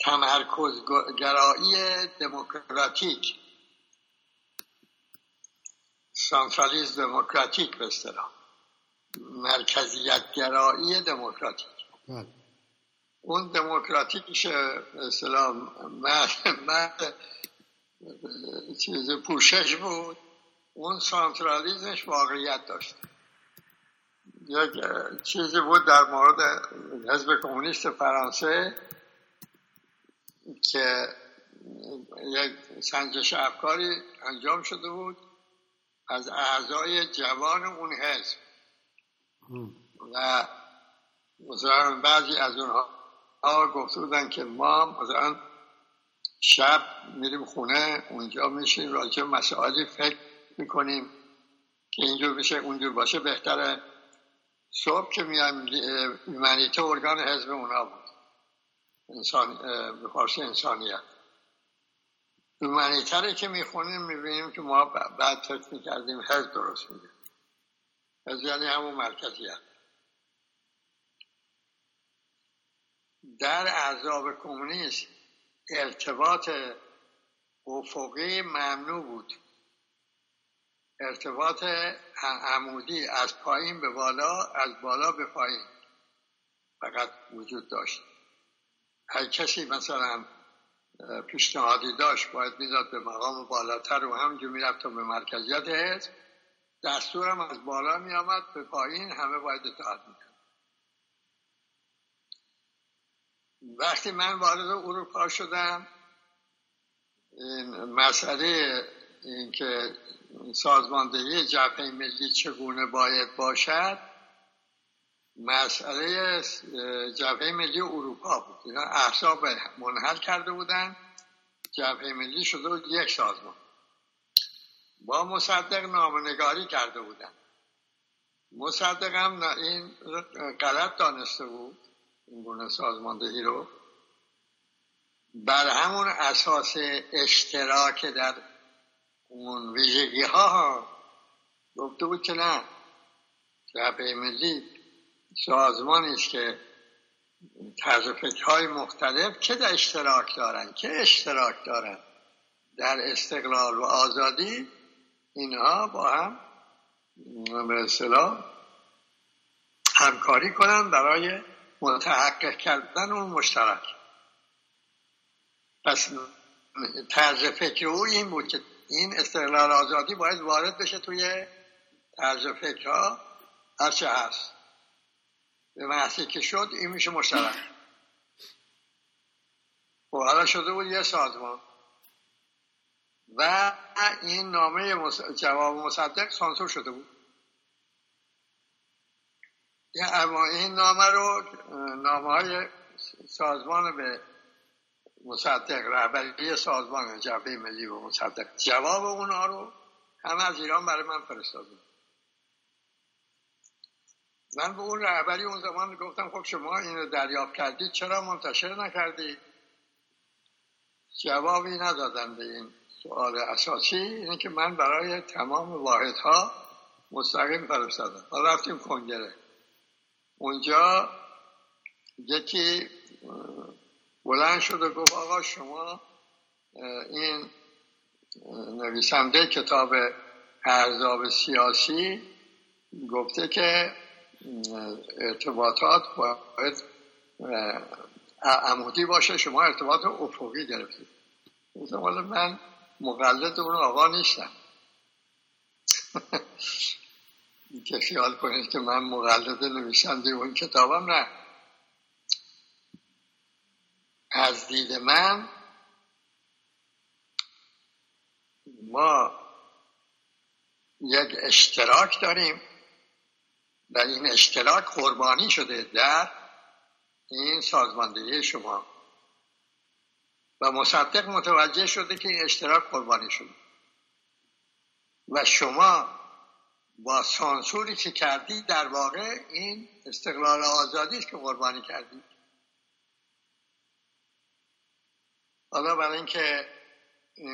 تمرکزگرایی دموکراتیک. سانترالیز دموکراتیک به اصطلاح. مرکزیت گرایی دموکراتیک. بله. اون دموکراتیکش اصطلاح مرد چیز پوشش بود. اون سانترالیزمش واقعیت داشت. یک چیزی بود در مورد حزب کمونیست فرانسه. که یک سنجش افکاری انجام شده بود از اعضای جوان اون حزب. و مثلا بعضی از اونها گفته بودن که ما مثلا شب میریم خونه اونجا میشیم راجع مسائلی فکر می‌کنیم که اینجور بشه اونجور باشه بهتره. صبح که میایم ایمانیته ارگان حزب اونا بود. انسان به فارسی انسانیت. ایمانیته که می‌خونیم می‌بینیم که ما بعد فکر می‌کردیم حزب درست میگه. حزب یعنی همون مرکزیت. در اعضاب کمونیست ارتباط افقی ممنوع بود. ارتباط عمودی از پایین به بالا از بالا به پایین فقط وجود داشت. هر کسی مثلا پیشنهادی داشت باید می‌داد به مقام بالاتر و همینجور می‌رفت به مرکزیت حزب. دستورم از بالا میآمد به پایین همه باید اطاعت می‌کرد وقتی من وارد اروپا شدم این مسئله اینکه سازماندهی جبهه ملی چگونه باید باشد مسئله جبهه ملی اروپا بود. اینا احساب منحل کرده بودن. جبهه ملی شده بود یک سازمان. با مصدق نامنگاری کرده بودن. مصدق هم این غلط دانسته بود این گونه سازماندهی رو. بر همون اساس اشتراک در اون ویژگی ها گفته بود که نه. جبهه ملی سازمانی است که طرز فکرهای مختلف که در اشتراک دارن که اشتراک دارن در استقلال و آزادی اینها با هم اصطلاح همکاری کنن برای متحقق کردن اون مشترک. پس طرز فکر او این بود که این استقلال آزادی باید وارد بشه توی طرز فکرها هرچه هست. به محصی که شد این میشه مشترک. خب، حالا شده بود یه سازمان و این نامه جواب مصدق سانسور شده بود. اما این نامه رو نامه های سازمان به مصدق رهبری سازمان جبهه ملی و مصدق. جواب اونها رو همه از ایران برای من فرستاده. من به اون رهبری اون زمان گفتم خب شما اینو دریافت کردید چرا منتشر نکردید جوابی ندادن به این سوال اساسی اینه که من برای تمام واحدها مستقیم فرستادم حالا رفتیم کنگره. اونجا یکی بلند شد و گفت آقا شما این نویسنده کتاب ارزاب سیاسی گفته که ارتباطات باید عمودی باشه شما ارتباط افقی گرفتید. حالا من مقلد اون آقا نیستم. که خیال کنید که من مقلد نویسنده اون کتابم نه. از دید من ما یک اشتراک داریم. و این اشتراک قربانی شده در این سازماندهی شما. و مصدق متوجه شده که این اشتراک قربانی شده. و شما با سانسوری که کردید در واقع این استقلال آزادی است که قربانی کردید حالا برای اینکه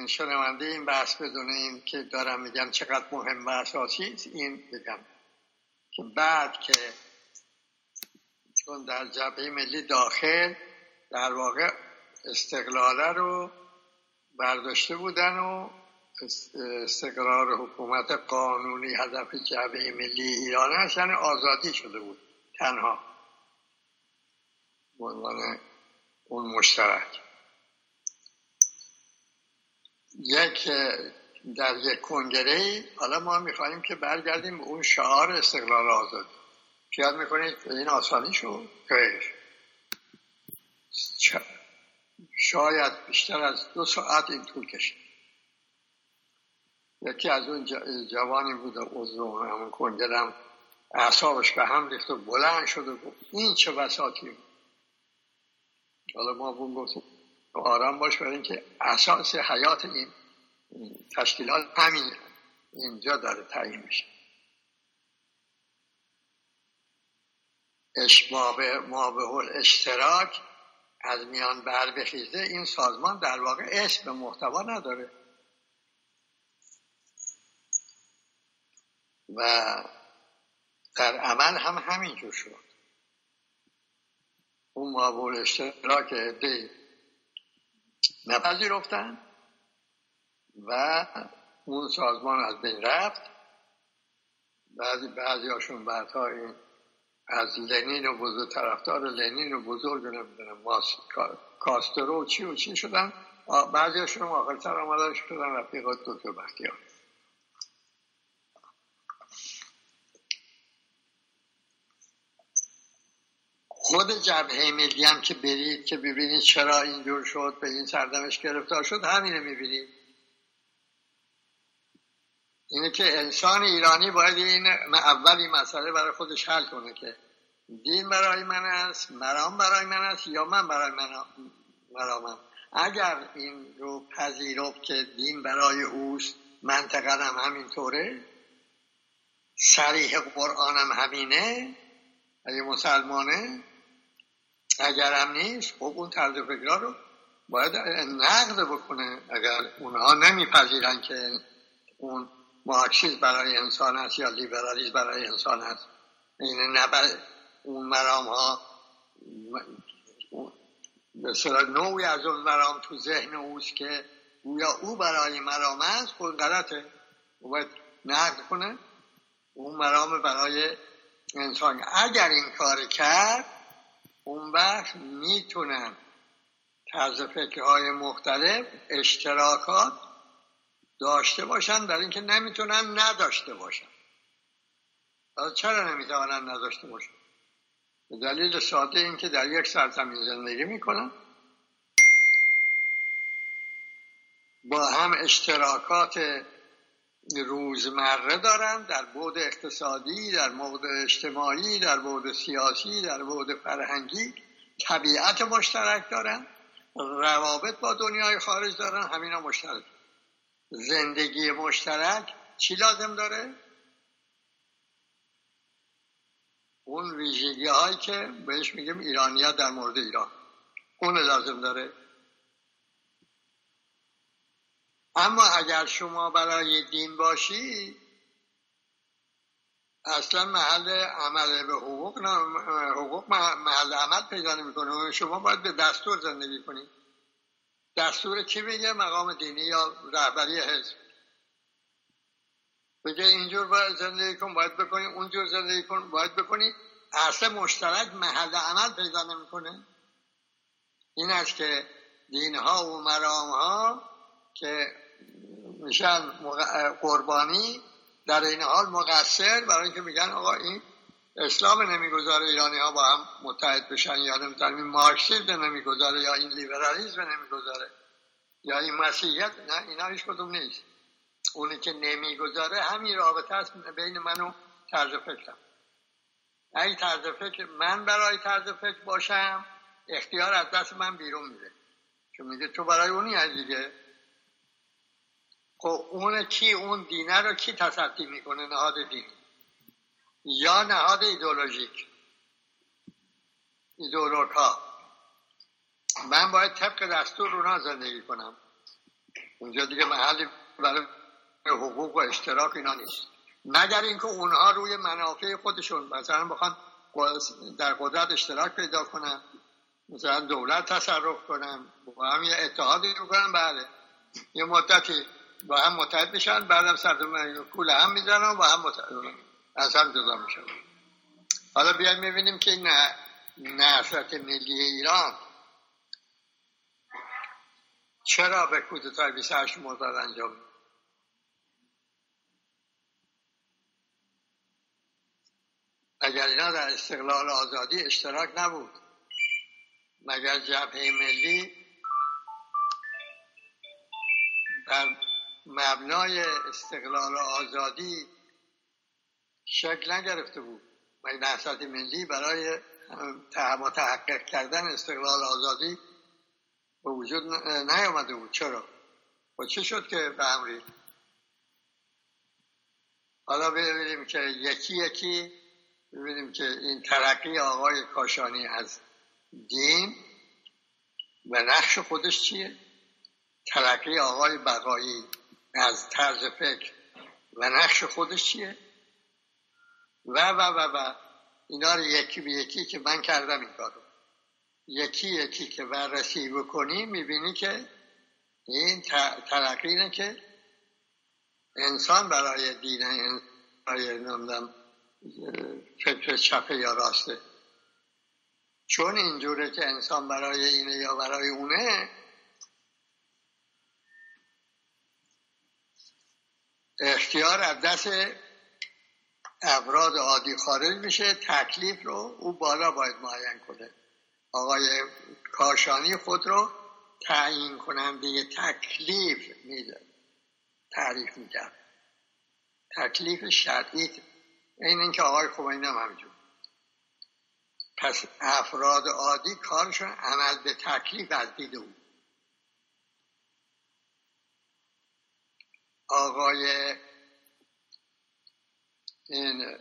شنونده این بحث بدونه که دارم میگم چقدر مهم و اساسی این بگم. بعد که چون در جبهه ملی داخل در واقع استقلاله رو برداشته بودن و استقرار حکومت قانونی هدف جبهه ملی ایران آزادی شده بود تنها عنوان اون مشترک. یک در یک کنگره حالا ما میخواییم که برگردیم به اون شعار استقلال آزاد. پیاد می‌کنید این آسانی شد؟ شاید بیشتر از دو ساعت این طول کشید. یکی از اون جوانی بود عضو همون کنگرم اعصابش به هم ریخت و بلند شد و گفت این چه وساطی حالا ما بون گفتیم آرام باش برای اینکه اساس حیات این تشکیلات همین اینجا داره تعیین میشه. اشباب ما به اشتراک از میان بر بخیزه این سازمان در واقع اسم محتوا نداره. و در عمل هم همینجور شد. اون مابول اشتراک عده نپذیرفتن. و اون سازمان از بین رفت. بعضی بعضی هاشون بعدها از لنین و بزرگ طرفدار لنین و بزرگ نمی‌دونم کاسترو و چی و چی شدن. بعضی هاشون آخر سر آمدن شدن رفیقات دکتر بختیار. خود جبهه ملی هم که برید که ببینید چرا اینجور شد به این سردمش گرفتار شد همینه می‌بینید. اینه که انسان ایرانی باید این اولی مسئله برای خودش حل کنه که دین برای من است مرام برای من است یا من برای من مرامم. اگر این رو پذیرفت که دین برای اوست منطقه هم همینطوره سریح قرآنم همینه اگه مسلمانه اگر هم نیست خب اون طرز فکرها رو باید نقد بکنه. اگر اونها نمیپذیرن که اون مارکسیسم برای انسان است یا لیبرالیسم برای انسان است؟ این نبر اون مرام ها به نوعی از اون مرام تو ذهن اوست که گویا او برای مرام است خود غلطه. او باید نقد کنه. اون مرام برای انسان. اگر این کار کرد اون وقت می‌تونن طرز فکرهای مختلف اشتراکات داشته باشن در اینکه نمی‌تونن نداشته باشن. چرا نمی‌توانن نداشته باشن؟ به دلیل ساده اینکه در یک سرزمین زندگی می‌کنن با هم اشتراکات روزمره دارن در بود اقتصادی در بود اجتماعی در بود سیاسی در بود فرهنگی طبیعت مشترک دارن روابط با دنیای خارج دارن همینا مشترک. زندگی مشترک چی لازم داره؟ اون ویژگی هایی که بهش میگیم ایرانیت در مورد ایران. اون لازم داره. اما اگر شما برای دین باشی اصلا محل عمل به حقوق حقوق محل عمل پیدا نمی‌کنه. شما باید به دستور زندگی کنید دستور کی میگه؟ مقام دینی یا رهبری حزب. بگه اینجور باید زندگی کن باید بکنی اونجور زندگی کن باید بکنی. اصلا مشترک محل عمل پیدا نمی‌کنه. این است که دین ها و مرام ها که میشن قربانی در این حال مقصر برای اینکه میگن آقا این اسلام نمی‌گذاره ایرانی ها با هم متحد بشن یا نمی‌تونن. این مارکسیزم نمی‌گذاره یا این لیبرالیزم نمی‌گذاره یا این مسیحیت نه اینا هیچ کدوم نیست. اونی که نمی‌گذاره همین رابطه است بین من و طرز فکرم. اگه طرز فکر من برای طرز فکر باشم اختیار از دست من بیرون میره. چون میگه تو برای اونی از دیگه. خب اون کی اون دینه رو کی تصدی می‌کنه؟ نهاد دینی. یا نهاد ایدولوژیک ایدولوگ ها من باید طبق دستور اونا زندگی کنم. اونجا دیگه محلی برای حقوق و اشتراک اینا نیست. مگر اینکه اونها روی منافع خودشون مثلا بخوان در قدرت اشتراک پیدا کنن مثلا دولت تصرف کنن با هم یه اتحادی کنن بله. یه مدتی با هم متحد میشن بعدم سر کول هم می‌زنن با هم متحد از هم جدا میشن حالا بیایم می‌بینیم که این نهضت ملی ایران چرا به کودتای 28 مرداد انجام اگر اینا در استقلال آزادی اشتراک نبود مگر جبهه ملی بر مبنای استقلال آزادی شکل نگرفته بود. و نهضت ملی برای متحقق کردن استقلال آزادی به وجود نیامده بود. چرا؟ و چه شد که به امری؟ حالا ببینیم که یکی یکی ببینیم که این ترقی آقای کاشانی از دین و نقش خودش چیه؟ ترقی آقای بقایی از طرز فکر و نقش خودش چیه؟ و و و و. اینا رو یکی به یکی که من کردم این کارو. یکی یکی که بررسی بکنی می‌بینی که این ترقی اینه که انسان برای دین برای نمی‌دونم فکر چپه یا راسته چون اینجوره که انسان برای اینه یا برای اونه اختیار از دست افراد عادی خارج میشه تکلیف رو او بالا باید معین کنه. آقای کاشانی خود رو تعیین کننده تکلیف میده تعریف می‌کرد تکلیف شرعی این اینکه آقای خمینی هم همینجور. پس افراد عادی کارشون عمل به تکلیف از دید او. آقای این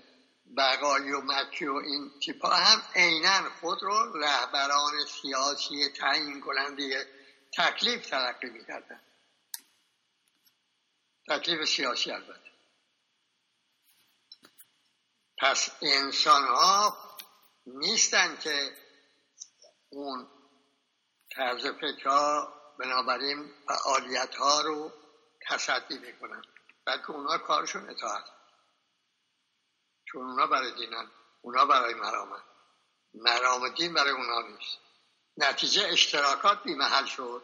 بقایی و مکی و این تیپا هم عینا خود رو رهبران سیاسی تعیین کننده تکلیف تلقی می‌کردن. تکلیف سیاسی البته. پس انسان ها نیستن که اون طرز فکرها بنابراین فعالیت ها رو تصدی می‌کنن بلکه اونا کارشون اطاعت. چون اونا برای دینن اونا برای مرامن مرام دین برای اونا نیست. نتیجه اشتراکات بی محل شد.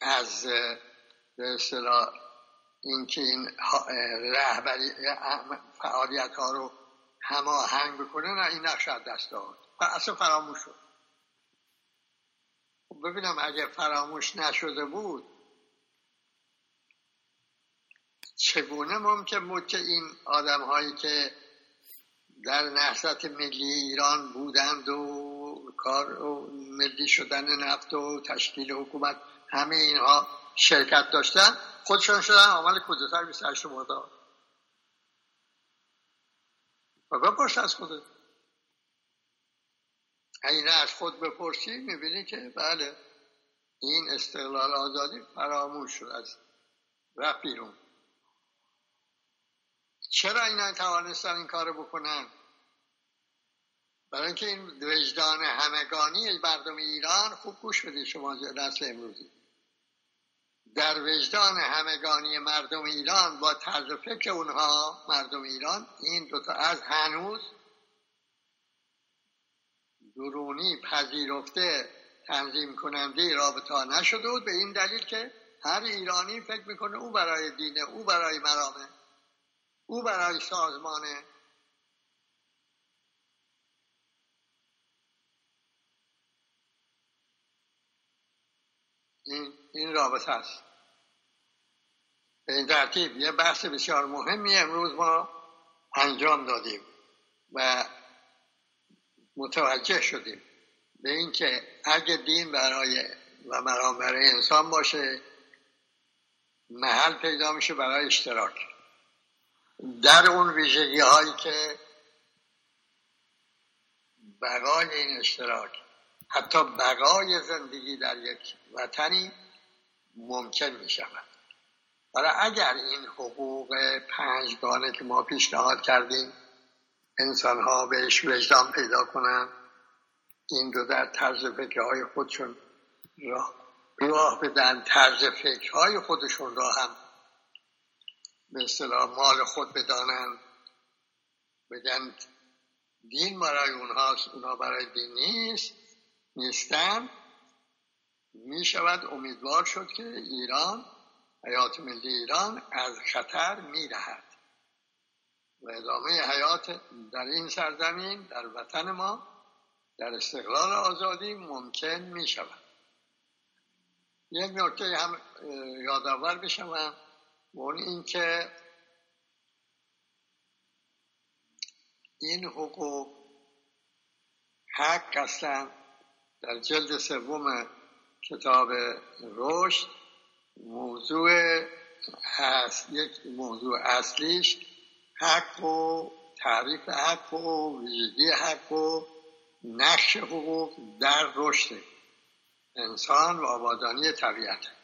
از به اصطلاح اینکه این رهبری فعالیت ها رو هماهنگ بکنه نه این نقش از دست داد. و اصلا فراموش شد. خب ببینم اگه فراموش نشده بود چگونه ممکن بود که این آدم هایی که در نهضت ملی ایران بودند و کار و ملی شدن نفت و تشکیل حکومت همه اینها شرکت داشتن خودشون شدن. عمل کودتا 28 مرداد و بپرس از خودت. اگه از خود بپرسی می‌بینی که بله این استقلال آزادی فراموش شد از رفت بیرون. چرا اینا توانستن این کار بکنن؟ برای اینکه این وجدان همگانی مردم ایران خوب گوش بدید شما نسل امروزی. در وجدان همگانی مردم ایران با طرز فکر اونها مردم ایران این دوتا از هنوز درونی پذیرفته تنظیم کننده رابطه نشده بود. به این دلیل که هر ایرانی فکر می‌کنه او برای دینه او برای مرامه او برای سازمانه این, این رابطه است. به این ترتیب یه بحث بسیار مهمی امروز ما انجام دادیم و متوجه شدیم به اینکه اگه دین برای و مرام برای انسان باشه محل پیدا میشه برای اشتراک. در اون ویژگی هایی که بقای این اشتراک حتی بقای زندگی در یک وطنی ممکن می شود برای اگر این حقوق پنجگانه که ما پیشنهاد کردیم انسان ها بهش وجدان پیدا کنن این دو در طرز فکرهای خودشون راه, راه بدن طرز فکرهای خودشون را هم به اصطلاح مال خود بدانن بگن دین برای اونهاست اونها برای دین نیست نیستن. می شود امیدوار شد که ایران حیات ملی ایران از خطر می رهد و ادامه حیات در این سرزمین در وطن ما در استقلال آزادی ممکن می شود یک نکته هم یادآور بشم اون این که این حقوق حق هستند در جلد سوم کتاب رشد موضوع هست یک موضوع اصلیش حق و تعریف حق و ویژگی حق و نقش حقوق در رشد انسان و آبادانی طبیعت.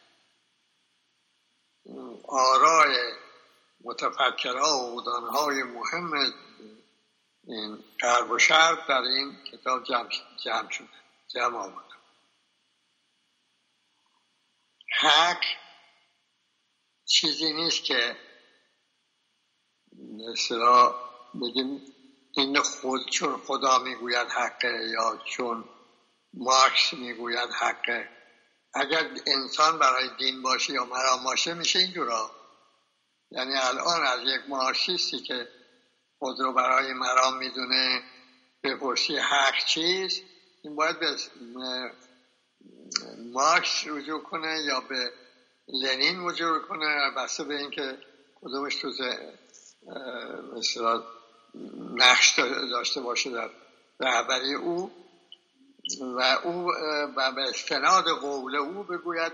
آرای متفکرها و های مهم این قرب و شرق در این کتاب جمع, جمع شده جمع آمد حق چیزی نیست که مثلا بگیم این خود چون خدا می‌گوید حقه یا چون مارکس می‌گوید حقه. اگر انسان برای دین باشه یا مرام باشه میشه اینجورا. یعنی الان از یک مارکسیستی که خود رو برای مرام می‌دونه بپرسی حق چیست این باید به مارکس رجوع کنه یا به لنین رجوع کنه. بسته به اینکه کدومش تو مثلا نقش داشته باشه در رهبری او. و او به استناد قول او بگوید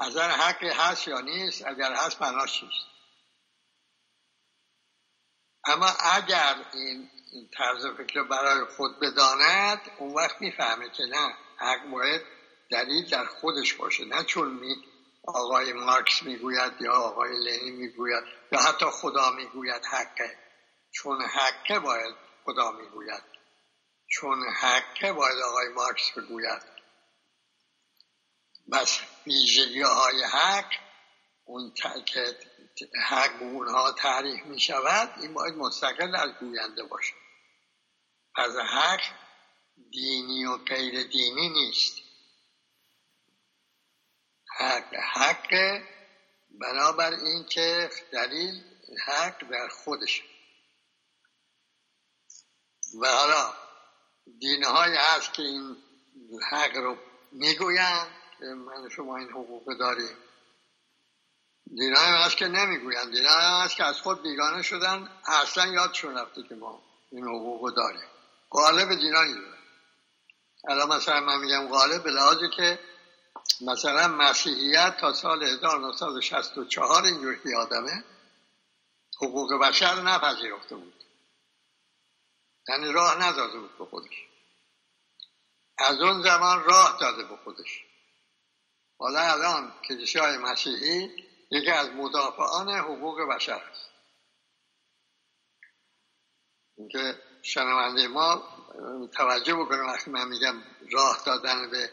اگر حقی هست یا نیست اگر هست معناش چیست. اما اگر این طرز فکر برای خود بداند اون وقت می‌فهمه که نه حق باید دلیل در خودش باشه. نه چون می آقای مارکس می‌گوید یا آقای لنین می‌گوید یا حتی خدا می‌گوید حقه. چون حقه باید خدا می‌گوید. چون حقه باید آقای مارکس بگوید. بس ویژگی های حق اون که حق اونها تعریف می شود این باید مستقل از گوینده باشه. پس حق دینی و غیر دینی نیست. حق حق بنابر این که دلیل حق در خودش و حالا دینهایی هست که این حق رو می‌گویند که من شما این حقوق داریم. دینهایی هست که نمی‌گویند. دینهایی هست که از خود بیگانه شدن. اصلا یادشون رفته که ما این حقوق داریم. غالب دینا اینه الان مثلا من میگم غالب به لحاظی که مثلا مسیحیت تا سال 1964 اینجور که آدمه حقوق بشر نپذیرفته بود. یعنی راه نداده بود به خودش. از اون زمان راه داده به خودش. حالا الان کلیسای مسیحی یکی از مدافعان حقوق بشر است. اینکه شنونده ما توجه بکنه وقتی من میگم راه دادن به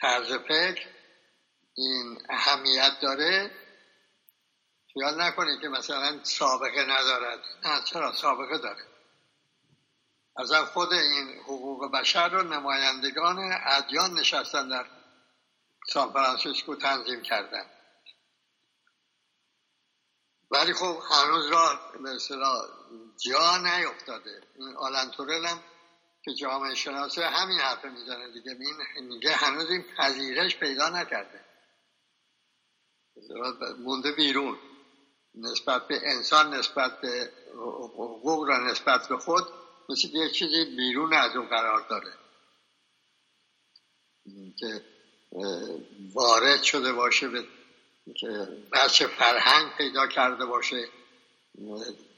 طرز فکر این اهمیت داره. خیال نکنید که مثلا سابقه ندارد. نه چرا؟ سابقه داره. از خود این حقوق بشر رو نمایندگان ادیان نشستن در سان فرانسیسکو تنظیم کردن. ولی خب هنوز به اصطلاح جا نیفتاده. این آلن هم که جامعه شناسه همین حرف می‌زنه دیگه. میگه هنوز این پذیرش پیدا نکرده. مونده بیرون. نسبت به انسان نسبت به حقوق را نسبت به خود مثل یه چیزی بیرون از اون قرار داره. که وارد شده باشه به که بچه فرهنگ پیدا کرده باشه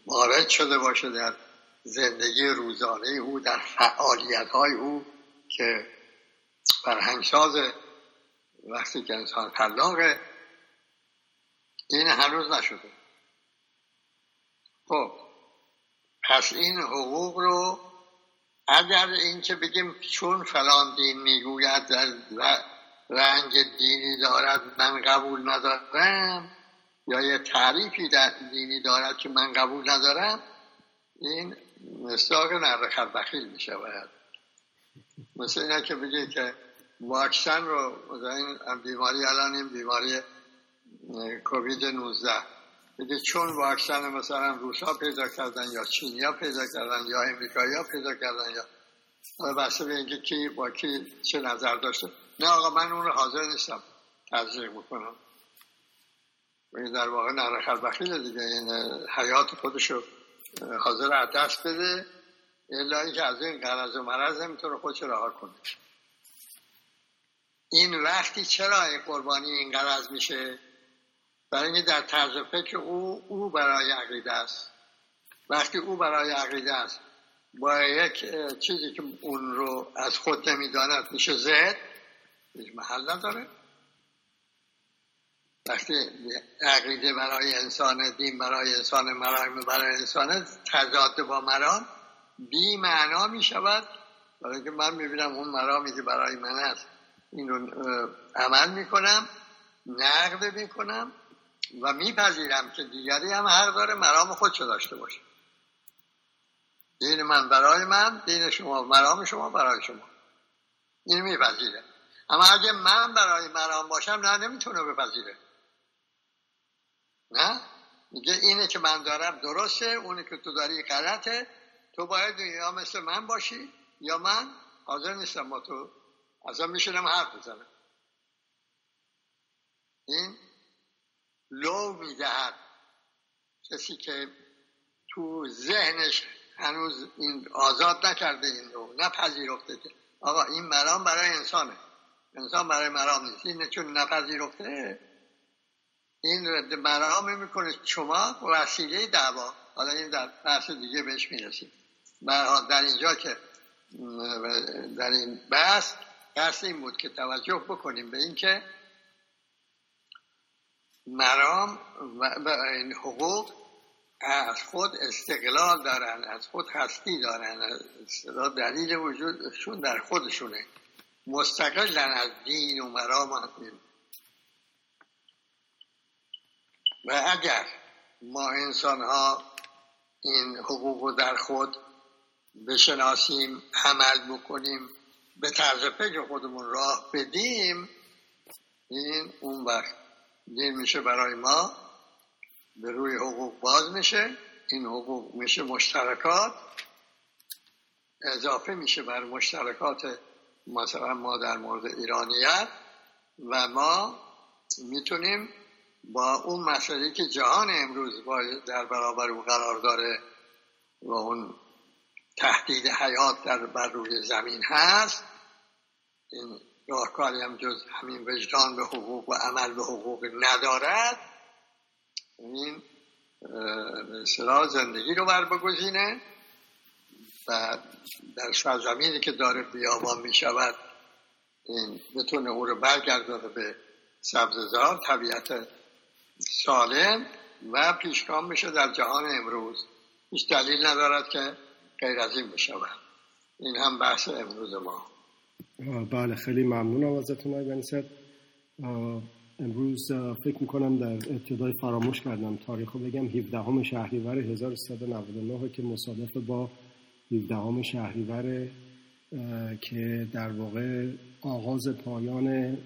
وارد شده باشه در زندگی روزانه او در فعالیت های او که فرهنگ ساز وقتی که انسان خلاقه این هنوز نشده. خب. پس این حقوق رو اگر اینکه بگیم چون فلان دین می‌گوید در رنگ دینی دارد من قبول ندارم یا یه تعریفی در دینی دارد که من قبول ندارم این مستاق نر بخیل می شود مثل اینه که بگه که واکسن رو این بیماری الان این بیماری کووید 19 بگه چون واکسن مثلا روسا پیدا کردن یا چینیا پیدا کردن یا امریکایی پیدا کردن یا بسته به اینکه کی با کی چه نظر داشته. نه آقا من اون رو حاضر نیستم ترجیح بکنم. این در واقع نرخ بخیل دیگه. این حیات خودشو حاضر از دست بده. الا که از این قرض و مرض نمی‌تونه خودش رها کنه. این وقتی چرا این قربانی این قرض میشه؟ برای اینکه در طرز فکر او او برای عقیده است. وقتی او برای عقیده است با یک چیزی که اون رو از خود نمی‌داند میشه زد هیچ محل نداره. وقتی عقیده برای انسان دین برای انسان مرایم برای انسان تضاد با مرام بی معنا می شود برای که من می‌بینم اون مرامی که برای من است این رو عمل می‌کنم نقد می‌کنم. و میپذیرم که دیگری هم هر داره مرام خودشو داشته باشه. دین من برای من دین شما مرام شما برای شما. این میپذیرم اما اگه من برای مرام باشم نه نمی‌تونه بپذیره. نه؟ میگه اینه که من دارم درسته اونی که تو داری غلطه. تو باید یا مثل من باشی یا من حاضر نیستم با تو. ازم میشونم حرف بزنم. این لو می‌دهد. کسی که تو ذهنش هنوز این آزاد نکرده این لو نپذیرفته که آقا این مرام برای انسانه. انسان برای مرام نیست. این چون نپذیرفته این مرام می‌کنه. شما وسیله دعوا. حالا این در بحث دیگه بهش می‌رسیم. در اینجا که در این بحث بحث این بود که توجه بکنیم به اینکه مرام و این حقوق از خود استقلال دارن از خود هستی دارن از دلیل وجودشون در خودشونه. مستقلن از دین و مرام و اگر ما انسان ها این حقوق رو در خود بشناسیم عمل بکنیم به طرز فکر خودمون راه بدیم این اون وقت دین میشه برای ما به روی حقوق باز میشه. این حقوق میشه مشترکات. اضافه میشه بر مشترکات مثلا ما در مورد ایرانیت و ما می‌تونیم با اون مسئله که جهان امروز در برابر او قرار داره و اون تهدید حیات در بر روی زمین هست این راهکاری هم جز همین وجدان به حقوق و عمل به حقوق ندارد این مثلا زندگی رو بر بگذینه و در سرزمینی که داره بیابان می شود این بتونه او رو برگردانه به سبززار طبیعت سالم و پیشگام بشه در جهان امروز. هیچ دلیل ندارد که غیر از این بشه این هم بحث امروز ما. بله خیلی ممنونم ازتون آقای امروز فکر می‌کنم در ابتدای فراموش کردم تاریخ رو بگم. 17 شهریور 1399 که مصادف با 17 شهریور که در واقع آغاز پایان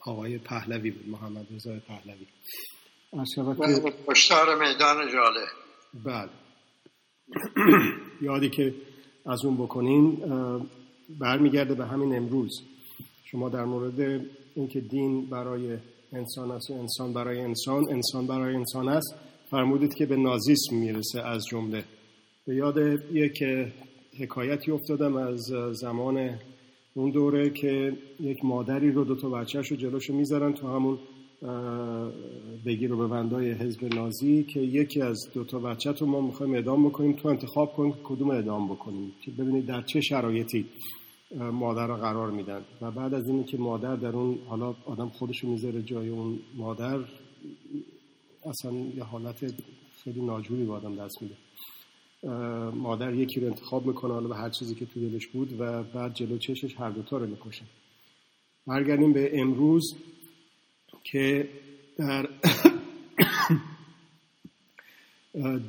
آقای پهلوی بود محمد رضا پهلوی. پشتار میدان جاله بله. یادی که از اون بکنین برمیگرده به همین امروز. شما در مورد اینکه دین برای انسان است و انسان برای انسان انسان برای انسان است فرمودید که به نازیسم می‌رسه از جمله. به یاد یک حکایتی افتادم از زمان اون دوره که یک مادری رو دو تا بچهش رو جلوشو می‌ذارن تو همون بگیر و ببندای حزب نازی که یکی از دو تا بچه تو ما می‌خوایم اعدام بکنیم تو انتخاب کن کدوم اعدام بکنیم که ببینید در چه شرایطی مادر رو قرار میدن. و بعد از اینه که مادر در اون حالا آدم خودشو می‌ذاره جای اون مادر اصلا یه حالت خیلی ناجوری با آدم دست میده. مادر یکی رو انتخاب می‌کنه حالا به هر چیزی که تو دلش بود و بعد جلو چشش هر دوتا رو می‌کشه. برگردیم به امروز. که در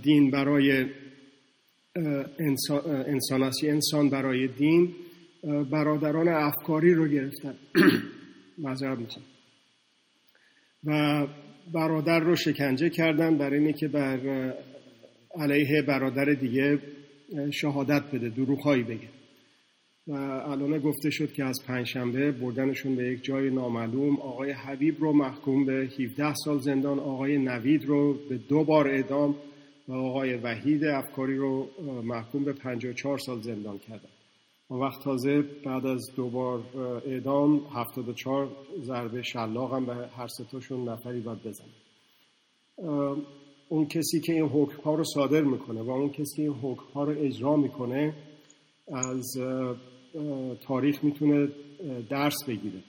دین برای انسان, انسان انسان برای دین برادران افکاری رو گرفتن. مذرب می‌تونم و برادر رو شکنجه کردن برای اینه که بر علیه برادر دیگه شهادت بده دروغهایی بگه. و الان گفته شد که از پنجشنبه بردنشون به یک جای نامعلوم آقای حبیب رو محکوم به 17 سال زندان آقای نوید رو به دو بار اعدام و آقای وحید افکاری رو محکوم به 54 سال زندان کردن. اون وقت تازه بعد از دو بار اعدام 74 ضربه شلاق هم به هر ستاشون نفری باید بزن اون کسی که این حکم ها رو صادر می‌کنه و اون کسی که این حکم ها رو اجرا می‌کنه از تاریخ می‌تونه درس بگیره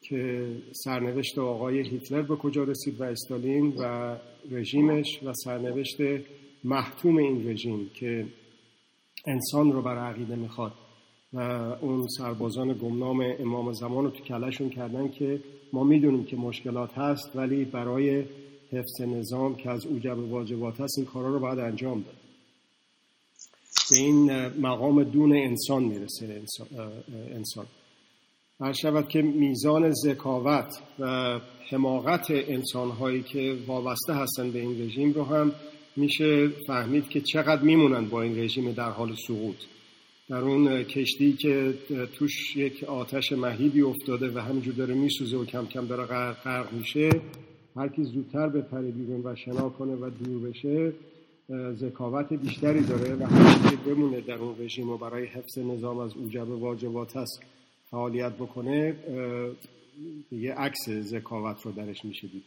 که سرنوشت آقای هیتلر به کجا رسید و استالین و رژیمش و سرنوشت محتوم این رژیم که انسان رو بر عقیده می‌خواد. و اون سربازان گمنام امام زمان رو تو کلشون کردن که ما می‌دونیم که مشکلات هست ولی برای حفظ نظام که از اوجب واجبات هست این کارا رو باید انجام داد. به این مقام دون انسان می‌رسه انسان هر شود که میزان ذکاوت و حماقت انسان هایی که وابسته هستن به این رژیم رو هم میشه فهمید که چقدر میمونن با این رژیم در حال سقوط. در اون کشتی که توش یک آتش مهیبی افتاده و همینجور داره میسوزه و کم کم داره غرق میشه هر کی زودتر بپره بیرون و شنا کنه و دور بشه ذکاوت بیشتری داره و که بمونه در اون رژیم و برای حفظ نظام از اوجب واجبات هست فعالیت بکنه دیگه عکس ذکاوت رو درش میشه دید.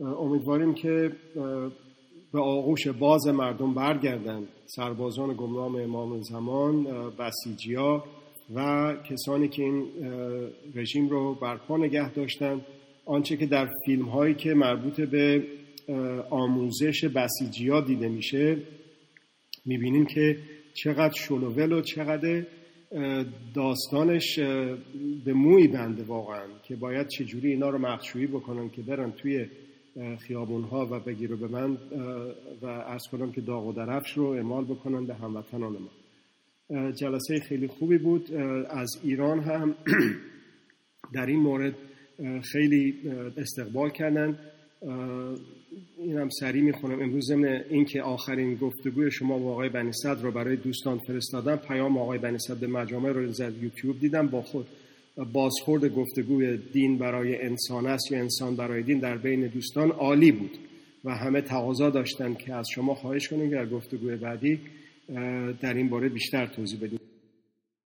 امیدواریم که به آغوش باز مردم برگردن سربازان گمنام امام زمان بسیجیا و کسانی که این رژیم رو برپا نگه داشتن. آنچه که در فیلم هایی که مربوط به آموزش بسیجیا دیده میشه می‌بینیم که چقدر شلوول و چقدر داستانش به موی بنده واقعا که باید چجوری اینا رو مخشویی بکنن که برن توی خیابون ها و بگیر به من و ارز کنم که داغ و درفش رو اعمال بکنن به هموطنان ما. جلسه خیلی خوبی بود. از ایران هم در این مورد خیلی استقبال کردن. این هم سریع می‌خونم. امروز ضمن اینکه آخرین گفتگوی شما با آقای بنی صدر رو برای دوستان فرستادم. پیام آقای بنی صدر به مجامع رو زد یوتیوب دیدم با خود. بازخورد گفتگوی دین برای انسان است یا انسان برای دین در بین دوستان عالی بود و همه تقاضا داشتن که از شما خواهش کنیم در گفتگوی بعدی در این باره بیشتر توضیح بدیم.